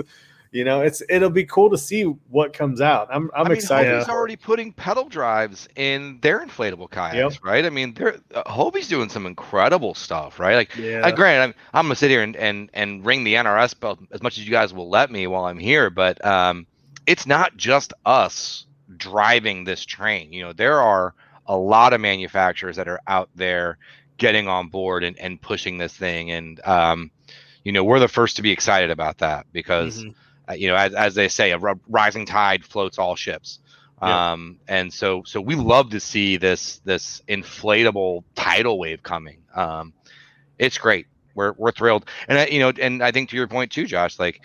you know it's it'll be cool to see what comes out i'm i'm I mean, excited Hobie's already putting pedal drives in their inflatable kayaks, right? I mean, they're uh, Hobie's doing some incredible stuff, right? Like, Yeah. uh, granted, I'm, I'm gonna sit here and, and and ring the NRS bell as much as you guys will let me while I'm here, but um, it's not just us driving this train. You know, there are a lot of manufacturers that are out there getting on board and, and pushing this thing, and um, you know, we're the first to be excited about that because Mhm. Uh, you know, as, as they say, a rising tide floats all ships. Yeah. Um, and so, so we love to see this this inflatable tidal wave coming. Um, it's great. We're we're thrilled, and I, you know, and I think to your point too, Josh, like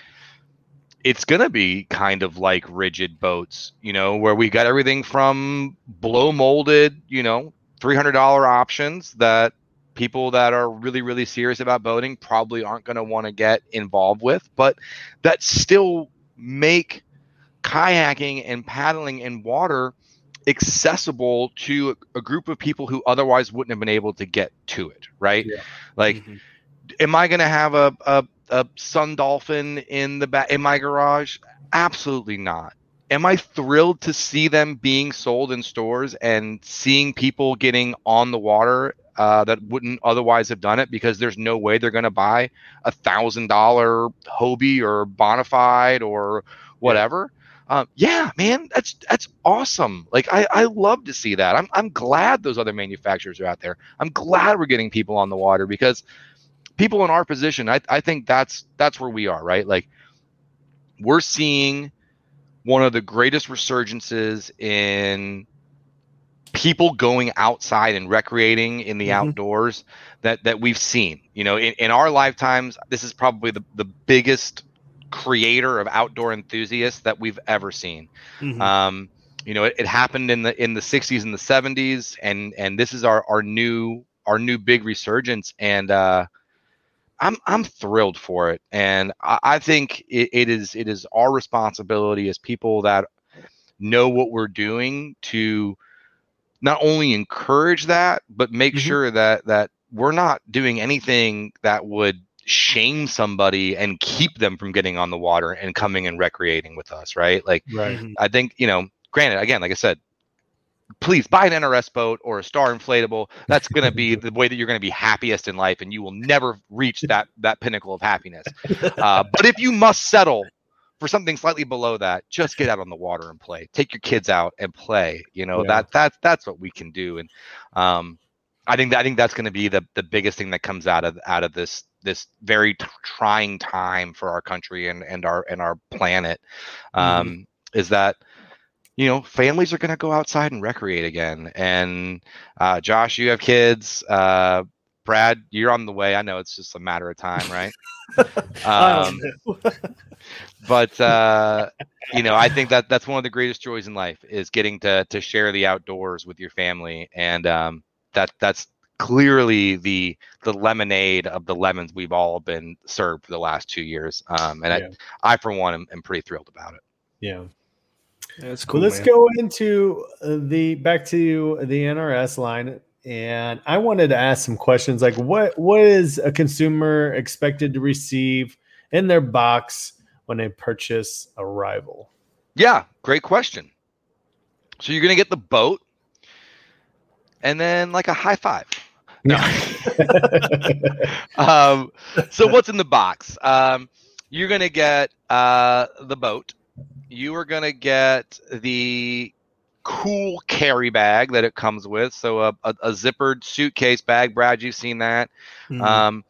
it's gonna be kind of like rigid boats, you know, where we got everything from blow molded, you know, three hundred dollar options that people that are really really serious about boating probably aren't going to want to get involved with but that still make kayaking and paddling in water accessible to a, group of people who otherwise wouldn't have been able to get to it right Yeah. like Mhm. am i going to have a, a, a sun dolphin in the back in my garage absolutely not am i thrilled to see them being sold in stores and seeing people getting on the water uh, that wouldn't otherwise have done it because there's no way they're going to buy a thousand dollar hobie or bonafide or whatever. Um, yeah man that's that's awesome. Like I, I love to see that. I'm, I'm glad those other manufacturers are out there. I'm glad we're getting people on the water because people in our position I, I think that's that's where we are right? Like we're seeing one of the greatest resurgences in people going outside and recreating in the Mhm. outdoors that that we've seen you know in, in our lifetimes this is probably the, the biggest creator of outdoor enthusiasts that we've ever seen Mhm. um, you know, it, it happened in the in the 60s and the 70s, and and this is our our new our new big resurgence, and uh, I'm I'm thrilled for it, and I, I think it, it is it is our responsibility as people that know what we're doing to not only encourage that, but make Mhm. sure that that we're not doing anything that would shame somebody and keep them from getting on the water and coming and recreating with us, right? Like right Mhm. I think you know. Granted, again, like I said, please buy an NRS boat or a Star inflatable. That's going to be the way that you're going to be happiest in life, and you will never reach that that pinnacle of happiness. Uh, but if you must settle for something slightly below that, just get out on the water and play. Take your kids out and play. You know Yeah. that that that's what we can do, and um, I think I think that's going to be the the biggest thing that comes out of out of this this very t- trying time for our country and and our and our planet um, is that you know families are going to go outside and recreate again and uh, josh you have kids uh, brad you're on the way. I know it's just a matter of time right? Um, but uh, you know i think that that's one of the greatest joys in life is getting to to share the outdoors with your family. And um, that that's clearly the the lemonade of the lemons we've all been served for the last two years. Um, and Yeah. I, I for one am, am pretty thrilled about it. Yeah. That's Well, cool. let's man. go into uh, the back to the NRS line, and I wanted to ask some questions like what what is a consumer expected to receive in their box when they purchase a rival? Yeah, great question. So you're gonna get the boat, and then like a high five. No. um, so what's in the box? Um, you're gonna get uh, the boat. You are gonna get the cool carry bag that it comes with. So a, a, a zippered suitcase bag. Brad, you've seen that. Mhm. Um,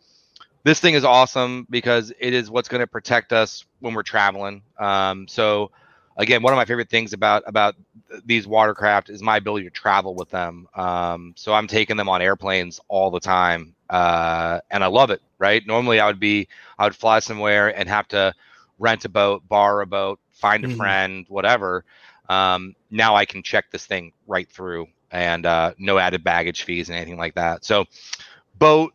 this thing is awesome because it is what's going to protect us when we're traveling. Um, so, again, one of my favorite things about about these watercraft is my ability to travel with them. Um, so I'm taking them on airplanes all the time, uh, and I love it. Right? Normally, I would be I would fly somewhere and have to rent a boat, borrow a boat, find a Mhm. friend, whatever. Um, now I can check this thing right through, and uh, no added baggage fees and anything like that. So, boat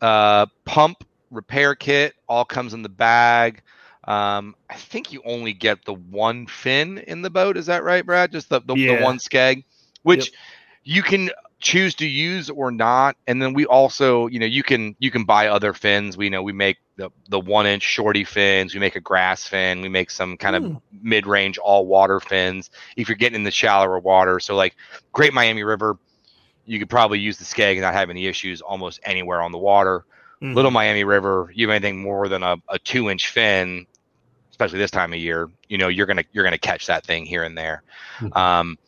uh, pump repair kit all comes in the bag. Um, I think you only get the one fin in the boat. Is that right, Brad? Just the the, the one skeg, which you can choose to use or not. And then we also, you know, you can you can buy other fins. We know we make the the one inch shorty fins. We make a grass fin. We make some kind Hmm. of mid range all water fins. If you're getting in the shallower water, so like Great Miami River, you could probably use the skeg and not have any issues almost anywhere on the water. Mhm. Little Miami River, you have anything more than a, a two inch fin, especially this time of year, you know, you're gonna you're gonna catch that thing here and there. Mhm. Um,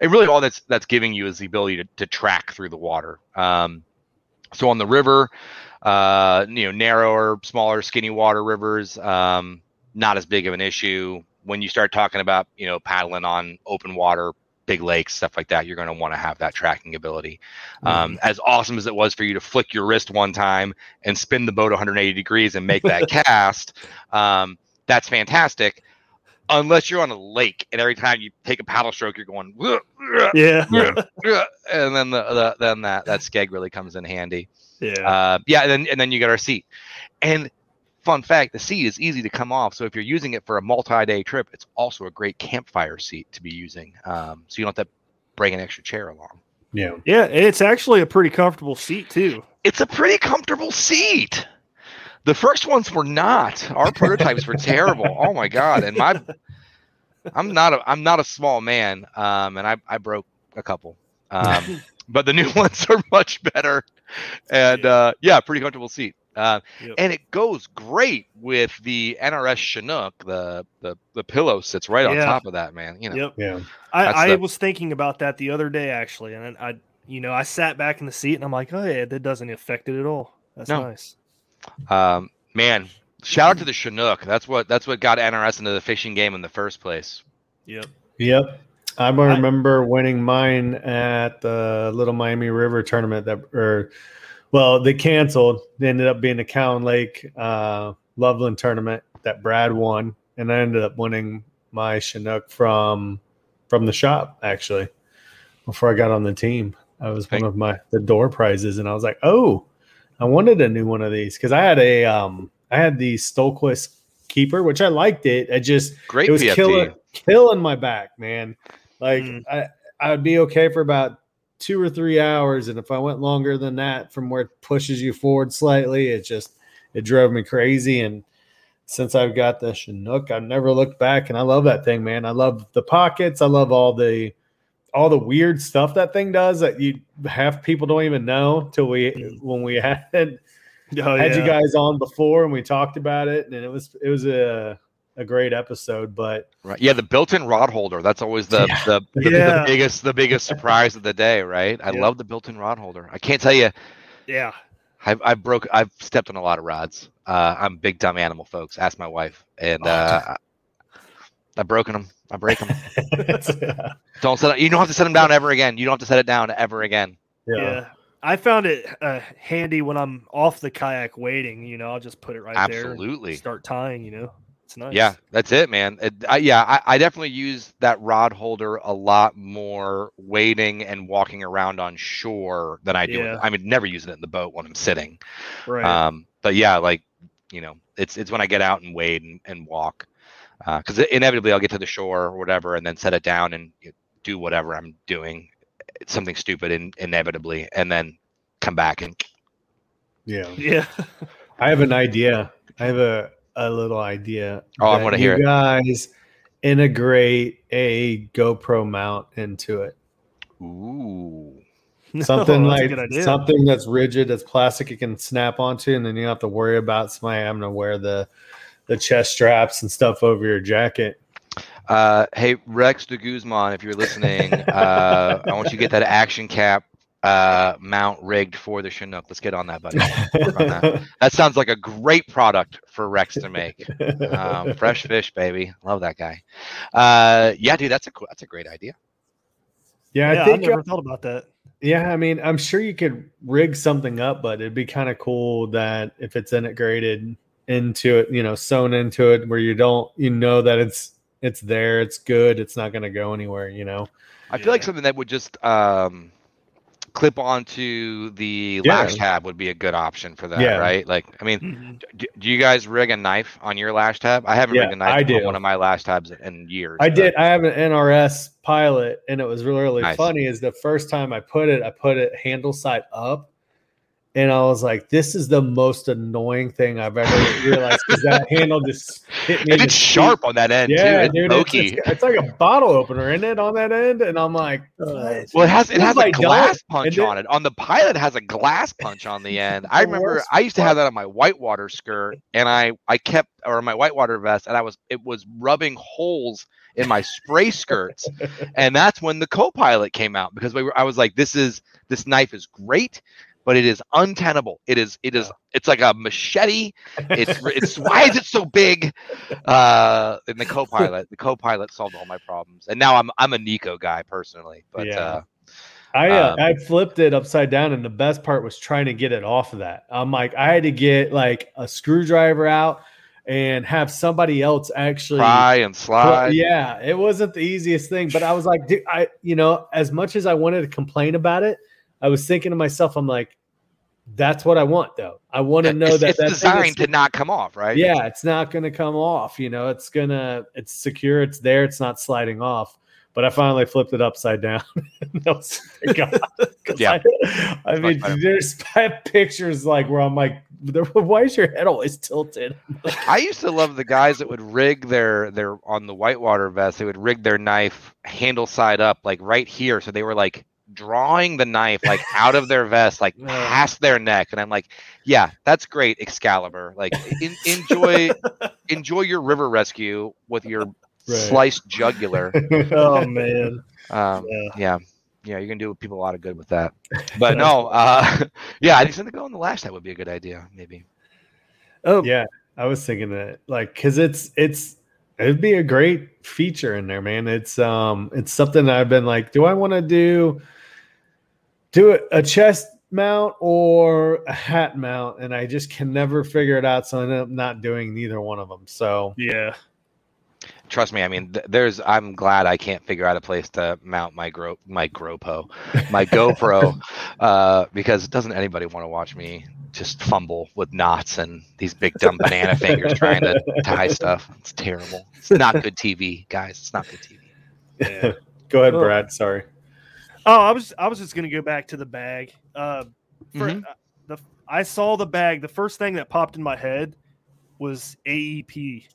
and really all that's that's giving you is the ability to, to track through the water. Um, so on the river, uh, you know, narrower, smaller, skinny water rivers, um, not as big of an issue. When you start talking about, you know, paddling on open water, big lakes, stuff like that, you're going to want to have that tracking ability. Um, as awesome as it was for you to flick your wrist one time and spin the boat 180 degrees and make that cast, um, that's fantastic. Unless you're on a lake and every time you take a paddle stroke, you're going, "Ugh, ugh, Yeah. and then the, the then that that skeg really comes in handy. Yeah. Uh, yeah, and then and then you got our seat. And fun fact, the seat is easy to come off. So if you're using it for a multi-day trip, it's also a great campfire seat to be using. Um, so you don't have to bring an extra chair along. yeah. yeah. and It's actually a pretty comfortable seat too. It's a pretty comfortable seat. The first ones were not. Our prototypes were terrible. Oh my god! And my, I'm not a I'm not a small man, um, and I I broke a couple. Um, but the new ones are much better, and uh, yeah, pretty comfortable seat. Uh, Yep. And it goes great with the NRS Chinook. The the the pillow sits right on top of that, man. You know, Yep. Yeah. I, I the- was thinking about that the other day actually, and I, you know, I sat back in the seat and I'm like, oh yeah, that doesn't affect it at all. That's No. nice. Um, man. Shout out to the Chinook. That's what that's what got NRS into the fishing game in the first place. Yep. Yep. I remember winning mine at the Little Miami River tournament that, or, well, they canceled. They ended up being a Cowan Lake uh, Loveland tournament that Brad won, and I ended up winning my Chinook from from the shop actually. Before I got on the team, I was one of my the door prizes, and I was like, oh, I wanted a new one of these because I had a um I had the Stohlquist keeper, which I liked it. I just Great it was PFD. killing killing my back, man. Like Mm. I I would be okay for about two or three hours, and if I went longer than that, from where it pushes you forward slightly, it just it drove me crazy. And since I've got the Chinook, I've never looked back, and I love that thing, man. I love the pockets. I love all the all the weird stuff that thing does that you half people don't even know till we Mm. when we had Oh, had yeah. you guys on before and we talked about it and it was it was a a great episode but Right. Yeah, the built-in rod holder. That's always the Yeah. the, the, Yeah. the biggest the biggest surprise of the day, right? I Yeah. love the built-in rod holder. I can't tell you. yeah. I've I've broke I've stepped on a lot of rods. Uh, I'm big dumb animal, folks. Ask my wife, and Oh, uh, I- I've broken them. I break them. don't set. It, you don't have to set them down ever again. You don't have to set it down ever again. Yeah. I found it uh, handy when I'm off the kayak waiting. You know, I'll just put it right there. Absolutely. and Start tying. You know, it's nice. Yeah, that's it, man. It, I, yeah, I, I definitely use that rod holder a lot more waiting and walking around on shore than I do. Yeah. I mean, never using it in the boat when I'm sitting. Right. Um, but yeah, like you know, it's it's when I get out and wade and, and walk, Uh, because inevitably I'll get to the shore or whatever, and then set it down and do whatever I'm doing, it's something stupid in, inevitably, and then come back and yeah. Yeah. i have an idea. I have a a little idea Oh, I wanna you hear it. guys integrate a gopro mount into it. Ooh, Something that's a like good something that's rigid, that's plastic, it can snap onto, and then you don't have to worry about somebody having to wear the the chest straps and stuff over your jacket. Uh, hey Rex de Guzman, if you're listening, uh, I want you to get that action cam uh, mount rigged for the Chinook. Let's get on that, buddy. On that. That sounds like a great product for Rex to make. Um, fresh fish, baby. Love that guy. Uh, yeah, dude, that's a cool, that's a great idea. yeah, yeah, I I think never thought about that. Yeah, I mean, I'm sure you could rig something up, but it'd be kind of cool that if it's integrated into it, you know, sewn into it, where you don't, you know, that it's it's there, it's good, it's not going to go anywhere, you know. I feel like something that would just um, clip onto the Yeah. lash tab would be a good option for that, Yeah. right? Like, I mean, Mhm. do, do you guys rig a knife on your lash tab? I haven't Yeah, rigged a knife I on do. one of my lash tabs in years. I but- did. I have an NRS pilot, and it was really, really Nice. funny. Is the first time I put it, I put it handle side up, and I was like, "This is the most annoying thing I've ever realized." Because that handle just hit me. And it's sharp on that end Yeah, too. It's dude, it's, it's, like a bottle opener, isn't it, on that end? And I'm like? Well, it has it has a glass And punch then- on it. On the pilot, it has a glass punch on the end. I remember I used to have that on my whitewater skirt, and I I kept or my whitewater vest, and I was it was rubbing holes in my spray skirts, and that's when the co-pilot came out because we were I was like, this is this knife is great. But it is untenable. It is. It is. It's like a machete. It's. It's. Why is it so big? Uh, in the co-pilot, the co-pilot solved all my problems, and now I'm. I'm a Nico guy personally. But Yeah. uh, I uh, Um, I flipped it upside down, and the best part was trying to get it off of that. I'm like, I had to get like a screwdriver out and have somebody else actually. pry and slide. Yeah, it wasn't the easiest thing, but I was like, dude, I you know, as much as I wanted to complain about it, I was thinking to myself, I'm like, that's what I want though. I want to know it's, that it's that designed to not come off, right? yeah, it's not going to come off. You know, it's gonna, it's secure, it's there, it's not sliding off. But I finally flipped it upside down. Was- God. Yeah. I, I mean, there's I have pictures like where I'm like, why is your head always tilted? I used to love the guys that would rig their their on the whitewater vest. They would rig their knife handle side up, like right here, so they were like drawing the knife like out of their vest, like past their neck. And I'm like, yeah, that's great, Excalibur. Like, in, enjoy enjoy your river rescue with your Right. sliced jugular. Oh man. Um, Yeah. yeah. Yeah, you can do people a lot of good with that. But no, uh, yeah, I think something go on the lash that would be a good idea, maybe. Oh yeah, I was thinking that like because it's it's it'd be a great feature in there, man. It's um it's something I've been like, do I want to do do it a chest mount or a hat mount, and I just can never figure it out. So I end up not doing neither one of them. So yeah. Trust me, I mean, th- there's. I'm glad I can't figure out a place to mount my gro my GoPro, my GoPro, uh, because doesn't anybody want to watch me just fumble with knots and these big dumb banana fingers trying to tie stuff? It's terrible. It's not good TV, guys. It's not good TV. Yeah. go ahead, Oh. Brad. Sorry. Oh, I was I was just gonna go back to the bag. Uh, for, Mhm. uh, the I saw the bag. The first thing that popped in my head was AEP.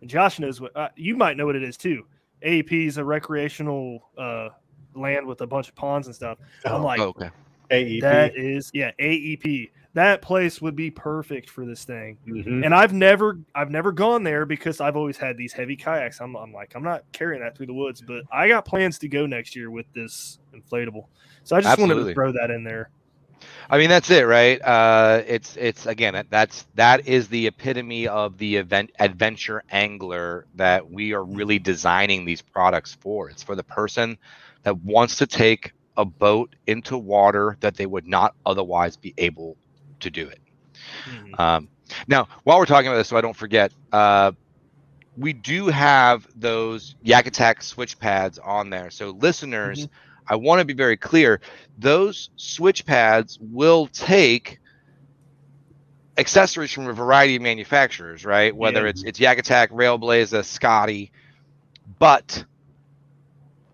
And Josh knows what uh, you might know what it is too. AEP is a recreational uh, land with a bunch of ponds and stuff. I'm like, Oh, okay. AEP. that is yeah, AEP. That place would be perfect for this thing. Mhm. And I've never I've never gone there because I've always had these heavy kayaks. I'm, I'm like I'm not carrying that through the woods, but I got plans to go next year with this inflatable. So I just wanted to throw that in there. I mean, that's it, right? Uh, it's it's again, that's that is the epitome of the event adventure angler that we are really designing these products for. It's for the person that wants to take a boat into water that they would not otherwise be able to do it. Um, now, while we're talking about this, so I don't forget, uh, we do have those Yak Attack switch pads on there. So, listeners, I want to be very clear: those switch pads will take accessories from a variety of manufacturers, right? Whether Yeah. it's it's Yak Attack, Railblaza, Scotty, but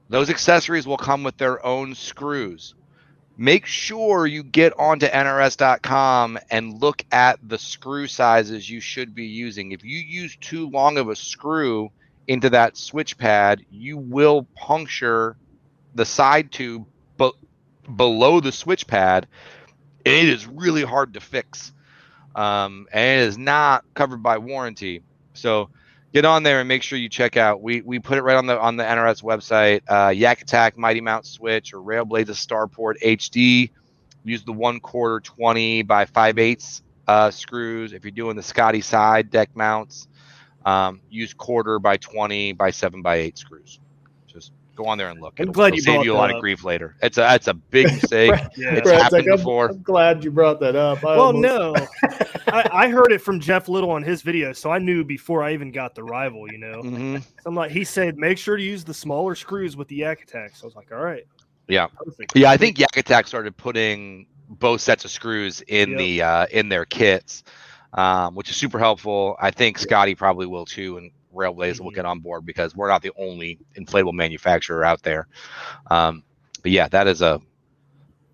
those accessories will come with their own screws make sure you get onto nrs.com and look at the screw sizes you should be using. If you use too long of a screw into that switch pad, you will puncture the side tube, but below the switch pad, and it is really hard to fix. Um, and it is not covered by warranty. So get on there and make sure you check out. We we put it right on the on the NRS website. Uh, Yak Attack Mighty Mount Switch or Railblaza Starport HD. Use the one quarter twenty by five eighths uh, screws. If you're doing the Scotty side deck mounts, um, use quarter by twenty by seven by eight screws. Just go on there and look. I'm It'll, glad it'll you save brought you a that lot of grief later. It's a it's a big mistake. Yeah. It's Brad's happened I'm- before. I'm, glad you brought that up. I Well, almost- no, I, I heard it from Jeff Little on his video, so I knew before I even got the rival. You know, hmm so I'm like, he said, make sure to use the smaller screws with the yak attack. So I was like, all right, Yeah. perfect. Yeah, I think Yak Attack started putting both sets of screws in Yep. the uh, in their kits, um, which is super helpful. I think Scotty probably will too, and Railblaza will Mhm. get on board because we're not the only inflatable manufacturer out there. Um, but yeah, that is a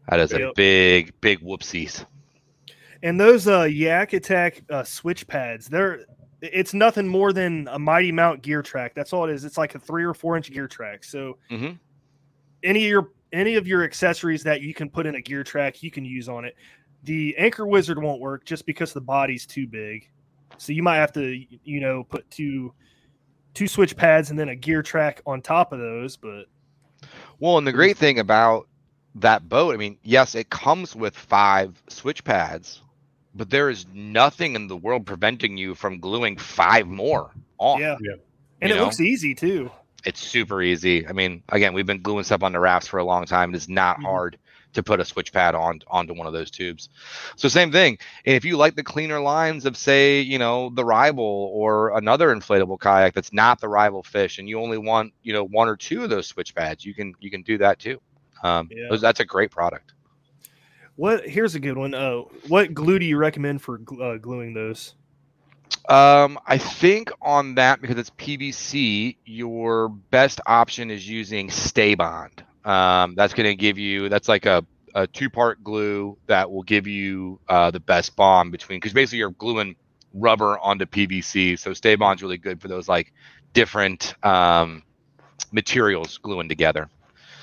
that is a big big whoopsies. And those uh, Yak Attack uh, switch pads, they're it's nothing more than a Mighty Mount gear track. That's all it is. It's like a three or four inch gear track. So Mhm. any of your any of your accessories that you can put in a gear track, you can use on it. The Anchor Wizard won't work just because the body's too big. So you might have to, you know, put two two switch pads and then a gear track on top of those. But Well, and the great thing about that boat, I mean, yes, it comes with five switch pads, but there is nothing in the world preventing you from gluing five more on. yeah, Yeah. and You it know? looks easy too. it's super easy. I mean, again, we've been gluing stuff on the rafts for a long time. It's not Mhm. hard to put a switch pad on onto one of those tubes. So same thing. And if you like the cleaner lines of say, you know, the rival or another inflatable kayak that's not the rival fish, and you only want, you know, one or two of those switch pads, you can you can do that too. Um, Yeah. those- that's a great product. What here's a good one. Uh, what glue do you recommend for uh, gluing those? Um, I think on that because it's PVC, your best option is using Stabond. Um, that's going to give you that's like a, a two part glue that will give you uh, the best bond between because basically you're gluing rubber onto PVC. So Stabond's really good for those like different um, materials gluing together.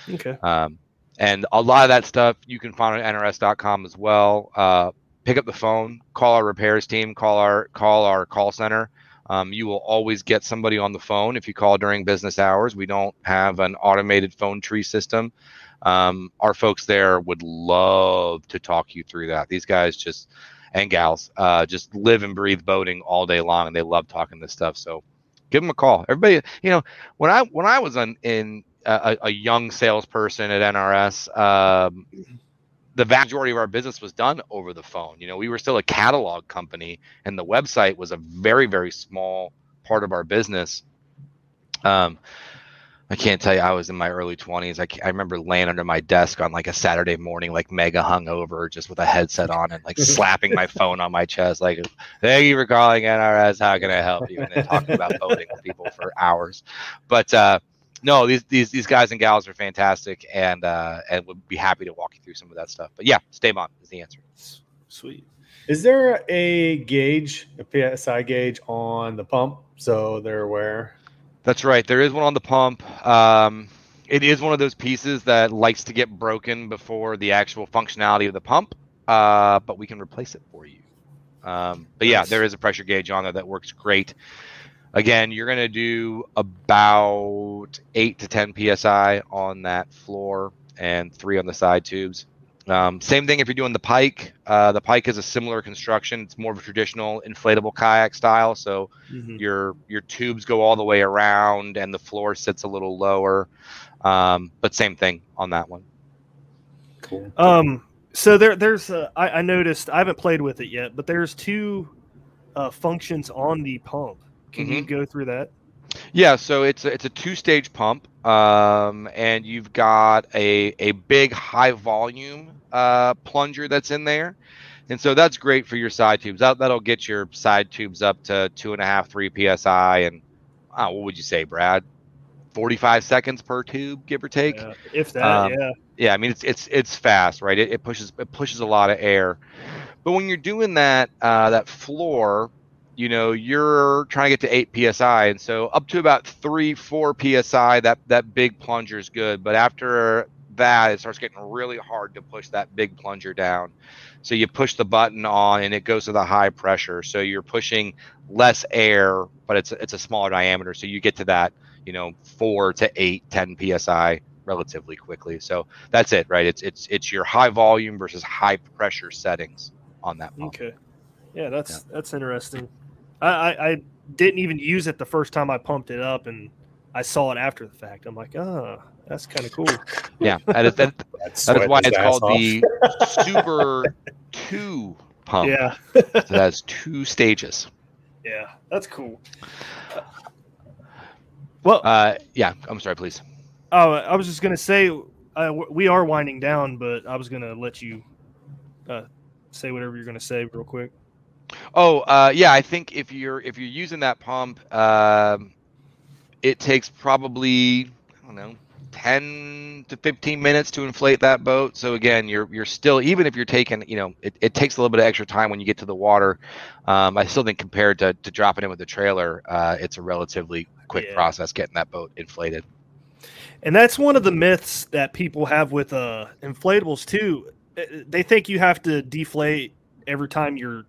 Okay. Um, and a lot of that stuff you can find on nrs.com as well. Uh, pick up the phone, call our repairs team, call our call our call center. Um, you will always get somebody on the phone if you call during business hours. We don't have an automated phone tree system. Um, our folks there would love to talk you through that. These guys just and gals uh, just live and breathe boating all day long, and they love talking this stuff. So give them a call. Everybody, you know, when I when I was on, in a, a young salesperson at NRS, um, the vast majority of our business was done over the phone. You know, we were still a catalog company, and the website was a very, very small part of our business. Um, I can't tell you, I was in my early 20s. I, I remember laying under my desk on like a Saturday morning, like mega hungover, just with a headset on and like slapping my phone on my chest, like, thank you for calling NRS. How can I help you? And then talking about voting with people for hours. But, uh, no, these, these these guys and gals are fantastic, and uh, and would be happy to walk you through some of that stuff. But yeah, Stabond is the answer. Sweet. Is there a gauge, a PSI gauge on the pump so they're aware? That's right. There is one on the pump. Um, it is one of those pieces that likes to get broken before the actual functionality of the pump, uh, but we can replace it for you. Um, but yeah, there is a pressure gauge on there that works great. Again, you're going to do about 8 to 10 psi on that floor and 3 on the side tubes. Um, same thing if you're doing the pike. Uh, the pike is a similar construction. It's more of a traditional inflatable kayak style. So Mhm. your your tubes go all the way around and the floor sits a little lower. Um, but same thing on that one. Cool. Um, so there, there's, uh, I, I noticed, I haven't played with it yet, but there's two uh, functions on the pump. Can you go through that? Yeah, so it's a, it's a two stage pump, um, and you've got a a big high volume uh, plunger that's in there, and so that's great for your side tubes. That that'll get your side tubes up to two and a half, three psi, and uh, what would you say, Brad? Forty five seconds per tube, give or take. Yeah, if that, Um, yeah. yeah i mean it's it's it's fast right it, it pushes it pushes a lot of air but when you're doing that uh, that floor you know you're trying to get to 8 psi and so up to about 3 4 psi that that big plunger is good but after that, it starts getting really hard to push that big plunger down. So you push the button on, and it goes to the high pressure. So you're pushing less air, but it's it's a smaller diameter. So you get to that, you know, four to eight, 10 psi relatively quickly. So that's it, right? It's it's it's your high volume versus high pressure settings on that pump. Okay. Yeah, that's yeah. that's interesting. I, I, I didn't even use it the first time I pumped it up, and I saw it after the fact. I'm like, oh, that's kind of cool. Yeah, that is, that, that is why it's called off. the Super Two pump. Yeah, so that's two stages. Yeah, that's cool. Well, uh, yeah, I'm sorry, please. Oh, I was just gonna say uh, we are winding down, but I was gonna let you uh, say whatever you're gonna say real quick. Oh, uh, yeah, I think if you're if you're using that pump, uh, it takes probably I don't know 10 to 15 minutes to inflate that boat. So again, you're you're still even if you're taking, you know, it, it takes a little bit of extra time when you get to the water. Um, I still think compared to, to dropping in with the trailer, uh, it's a relatively quick yeah. process getting that boat inflated. And that's one of the myths that people have with uh, inflatables too. They think you have to deflate every time you're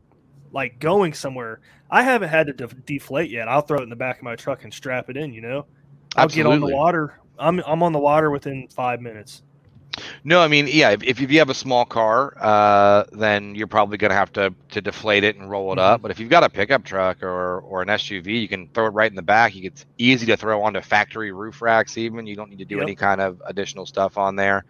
like going somewhere. I haven't had to de- deflate yet. I'll throw it in the back of my truck and strap it in. You know, I'll Absolutely. get on the water. I'm I'm on the water within five minutes. No, I mean, yeah, if, if you have a small car, uh, then you're probably going to have to to deflate it and roll it mm-hmm. up. But if you've got a pickup truck or or an SUV, you can throw it right in the back. You It's easy to throw onto factory roof racks. Even you don't need to do yep. any kind of additional stuff on there.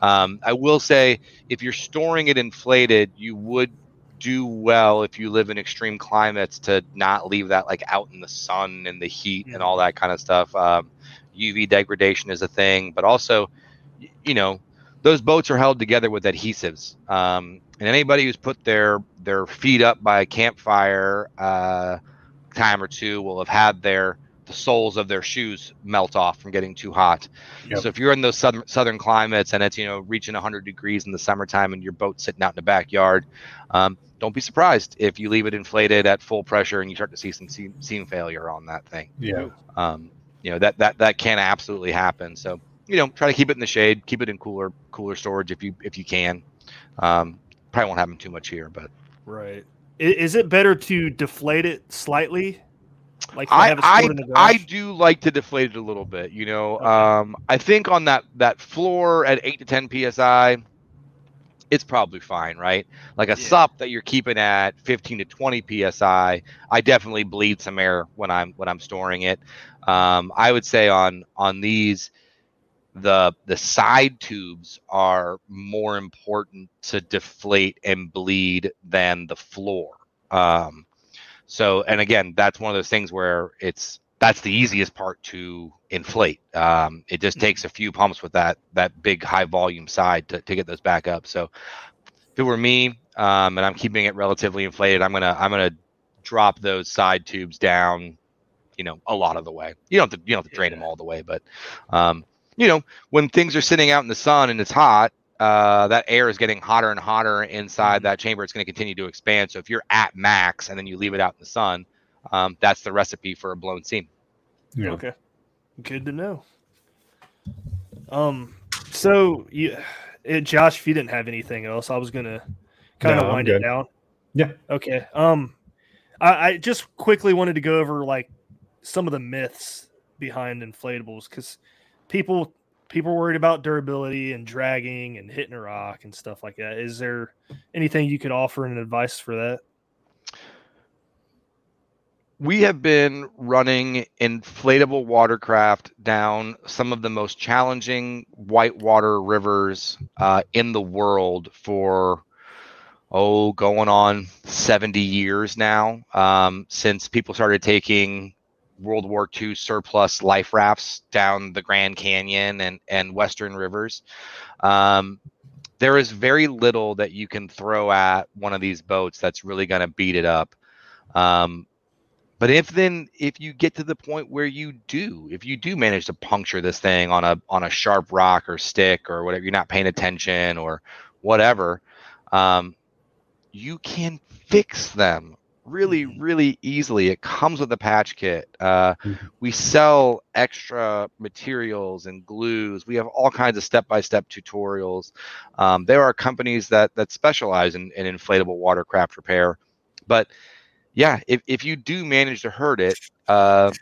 Um, I will say, if you're storing it inflated, you would do well if you live in extreme climates to not leave that like out in the sun and the heat mm-hmm. and all that kind of stuff. Um, UV degradation is a thing, but also, you know, those boats are held together with adhesives. Um, and anybody who's put their their feet up by a campfire uh, time or two will have had their the soles of their shoes melt off from getting too hot. Yep. So if you're in those southern southern climates and it's you know reaching 100 degrees in the summertime and your boat's sitting out in the backyard, um, don't be surprised if you leave it inflated at full pressure and you start to see some seam, seam failure on that thing. Yeah. Um, you know that that that can absolutely happen. So you know, try to keep it in the shade, keep it in cooler cooler storage if you if you can. Um, probably won't happen too much here, but right. Is it better to deflate it slightly? Like I I, I do like to deflate it a little bit. You know, okay. um, I think on that that floor at eight to ten psi, it's probably fine, right? Like a yeah. sup that you're keeping at 15 to 20 psi, I definitely bleed some air when I'm when I'm storing it. Um, I would say on on these, the the side tubes are more important to deflate and bleed than the floor. Um, so, and again, that's one of those things where it's that's the easiest part to inflate. Um, it just takes a few pumps with that that big high volume side to, to get those back up. So, if it were me um, and I'm keeping it relatively inflated, I'm gonna I'm gonna drop those side tubes down you know a lot of the way. You don't have to you don't have to drain yeah. them all the way, but um, you know when things are sitting out in the sun and it's hot, uh, that air is getting hotter and hotter inside mm-hmm. that chamber. It's going to continue to expand. So if you're at max and then you leave it out in the sun, um, that's the recipe for a blown seam. Yeah. Okay, good to know. Um, so you, it, Josh, if you didn't have anything else, I was gonna kind of no, wind it down. Yeah. Okay. Um, I, I just quickly wanted to go over like some of the myths behind inflatables because people people worried about durability and dragging and hitting a rock and stuff like that. Is there anything you could offer in advice for that? We have been running inflatable watercraft down some of the most challenging whitewater rivers uh, in the world for oh, going on 70 years now um, since people started taking World War II surplus life rafts down the Grand Canyon and, and Western rivers. Um, there is very little that you can throw at one of these boats that's really going to beat it up. Um, but if then if you get to the point where you do, if you do manage to puncture this thing on a on a sharp rock or stick or whatever, you're not paying attention or whatever, um, you can fix them really, Mhm. really easily. It comes with a patch kit. Uh, Mhm. we sell extra materials and glues. We have all kinds of step-by-step tutorials. Um, there are companies that that specialize in, in inflatable watercraft repair, but yeah, if, if you do manage to hurt it, uh,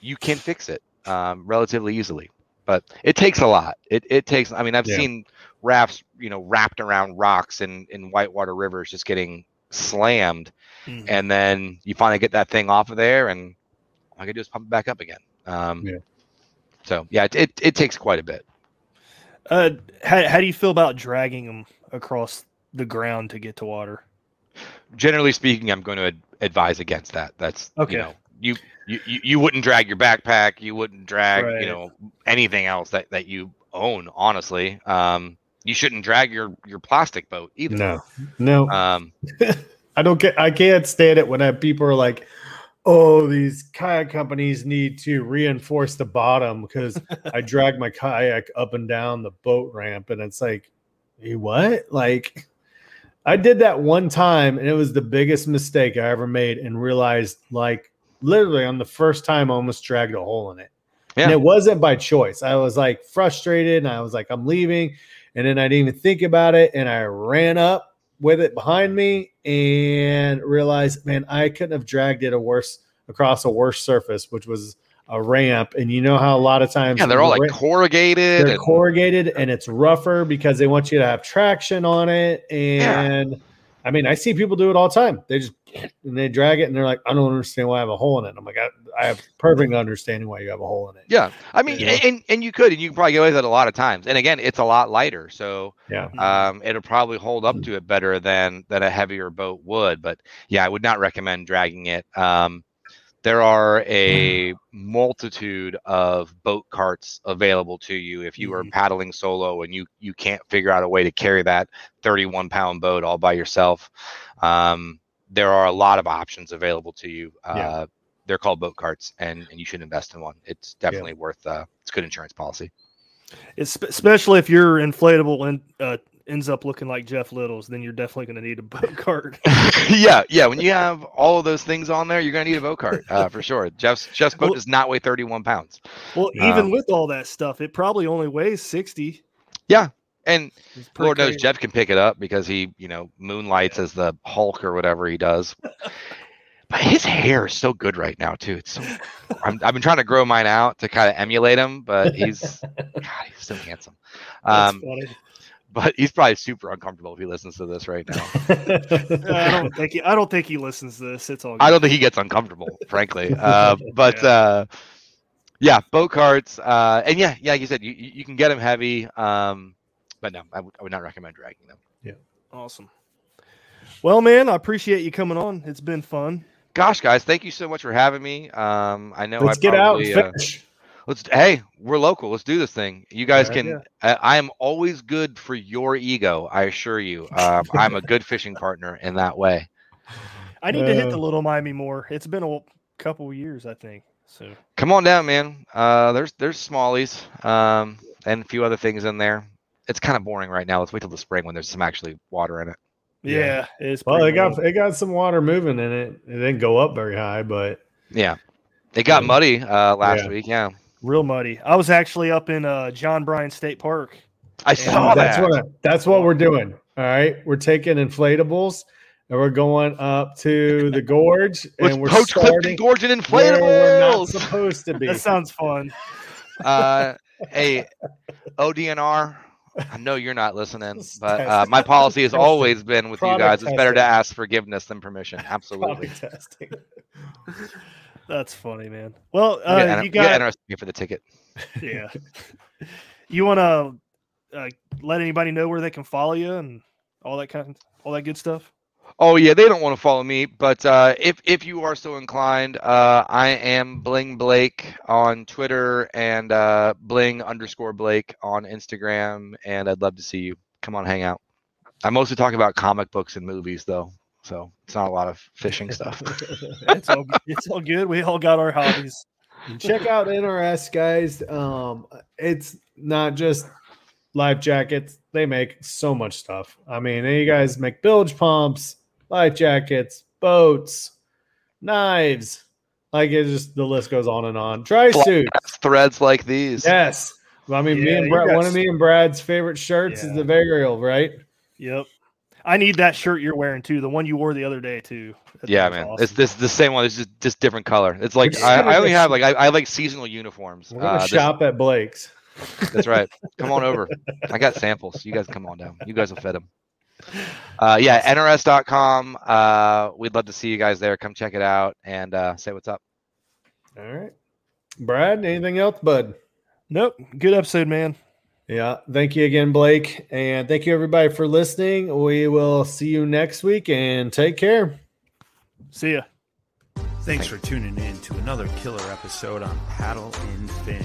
you can fix it um, relatively easily. But it takes a lot. It, it takes. I mean, I've Yeah. seen rafts, you know, wrapped around rocks in in whitewater rivers, just getting slammed Mhm. and then you finally get that thing off of there, and all I can do is pump it back up again. Um, Yeah. So yeah, it, it it takes quite a bit. Uh, how, how do you feel about dragging them across the ground to get to water? Generally speaking, I'm going to ad- advise against that. That's Okay. You know, you, you you you wouldn't drag your backpack. You wouldn't drag Right. you know anything else that that you own. Honestly, um, you shouldn't drag your your plastic boat either. No, no, Um, I don't get. I can't stand it when I, people are like, "Oh, these kayak companies need to reinforce the bottom because I drag my kayak up and down the boat ramp," and it's like, "You what?" Like, I did that one time, and it was the biggest mistake I ever made, and realized, like, literally on the first time, I almost dragged a hole in it. And it wasn't by choice. I was like frustrated, and I was like, "I'm leaving," and then I didn't even think about it, and I ran up with it behind me and realized, man, I couldn't have dragged it a worse across a worse surface, which was a ramp. And you know how a lot of times yeah, they're all like corrugated. they're and- corrugated and it's rougher because they want you to have traction on it. And I mean, I see people do it all the time. They just and they drag it and they're like, I don't understand why I have a hole in it. I'm like, I, I have perfect understanding why you have a hole in it. Yeah, I mean, You know? and and you could, and you can probably get away with it a lot of times. And again, it's a lot lighter, so Yeah. um, it'll probably hold up to it better than than a heavier boat would. But yeah, I would not recommend dragging it. Um, there are a multitude of boat carts available to you if you are Mhm. paddling solo and you you can't figure out a way to carry that 31 pound boat all by yourself. Um, there are a lot of options available to you. Uh, Yeah. They're called boat carts, and, and you should invest in one. It's definitely worth. Uh, it's good insurance policy. It's, especially if your inflatable and uh, ends up looking like Jeff Little's, then you're definitely going to need a boat cart. yeah, yeah. When you have all of those things on there, you're gonna need a boat cart uh, for sure. Jeff's Jeff's boat Well- does not weigh 31 pounds, well, Um, even with all that stuff, it probably only weighs sixty. And Lord knows. Jeff can pick it up because he, you know, moonlights as the Hulk or whatever he does. but his hair is so good right now too. It's so. I'm, I've been trying to grow mine out to kind of emulate him, but he's, God, he's so handsome. Um, but he's probably super uncomfortable if he listens to this right now. I don't think he, I don't think he listens to this. It's all. I don't think he gets uncomfortable, frankly. Uh, but Yeah. uh, yeah, boat carts, uh, and yeah, yeah, like you said, you, you you can get them heavy. Um, but no, I would not recommend dragging them. Yeah. Awesome. Well, man, I appreciate you coming on. It's been fun. Gosh, guys, thank you so much for having me. Um, I know Let's I get out probably, and uh, fish. let's. Hey, we're local. Let's do this thing. You guys Yeah. can. Yeah. I, I am always good for your ego. I assure you. Um, I'm a good fishing partner in that way. I need to hit the Uh, Little Miami more. It's been a couple of years, I think. So Come on down, man. Uh, there's there's smallies, um, and a few other things in there. It's kind of boring right now. Let's wait till the spring when there's some actually water in it. yeah, Yeah. it's Well, it got cool. it got some water moving in it. It didn't go up very high, but Yeah, it got Yeah. muddy uh, last Yeah. week. Yeah, real muddy. I was actually up in uh, John Bryan State Park. I Yeah, saw that's that. what that's what we're doing. All right, we're taking inflatables and we're going up to the gorge and we're poach Clifton starting Gorge and where we're not supposed to be. That sounds fun. uh, hey, ODNR. I know you're not listening, but uh, my policy has always been with you guys. It's better to ask forgiveness than permission. Absolutely. Testing. That's funny, man. Well, uh, inter- you got interested for the ticket. yeah. You want to uh, let anybody know where they can follow you and all that kind, all that good stuff. Oh yeah, they don't want to follow me, but uh, if if you are so inclined, uh, I am Bling Blake on Twitter and uh, Bling underscore Blake on Instagram, and I'd love to see you. Come on, hang out. I mostly talk about comic books and movies, though, so it's not a lot of fishing stuff. It's all it's all good. We all got our hobbies. Check out NRS, guys. Um, it's not just life jackets. They make so much stuff. I mean, you guys make bilge pumps, life jackets, boats, knives. Like it just the list goes on and on. Dry suit. Threads like these. Yes. I mean, me and Brad, one of me and Brad's favorite shirts is the Varial, right? Yep. I need that shirt you're wearing too. The one you wore the other day too. That Yeah, man. awesome. It's this the same one. It's just just different color. It's like I, I only have like I, I like seasonal uniforms. We're gonna Uh, this- shop at Blake's. that's right. Come on over. I got samples. You guys come on down. You guys will fit them. Uh, yeah, nrs.com. Uh, we'd love to see you guys there. Come check it out and uh, say what's up. All right. Brad, anything else, bud? Nope. Good episode, man. Yeah. Thank you again, Blake. And thank you everybody for listening. We will see you next week and take care. See ya. Thanks for tuning in to another killer episode on Paddle and Fin.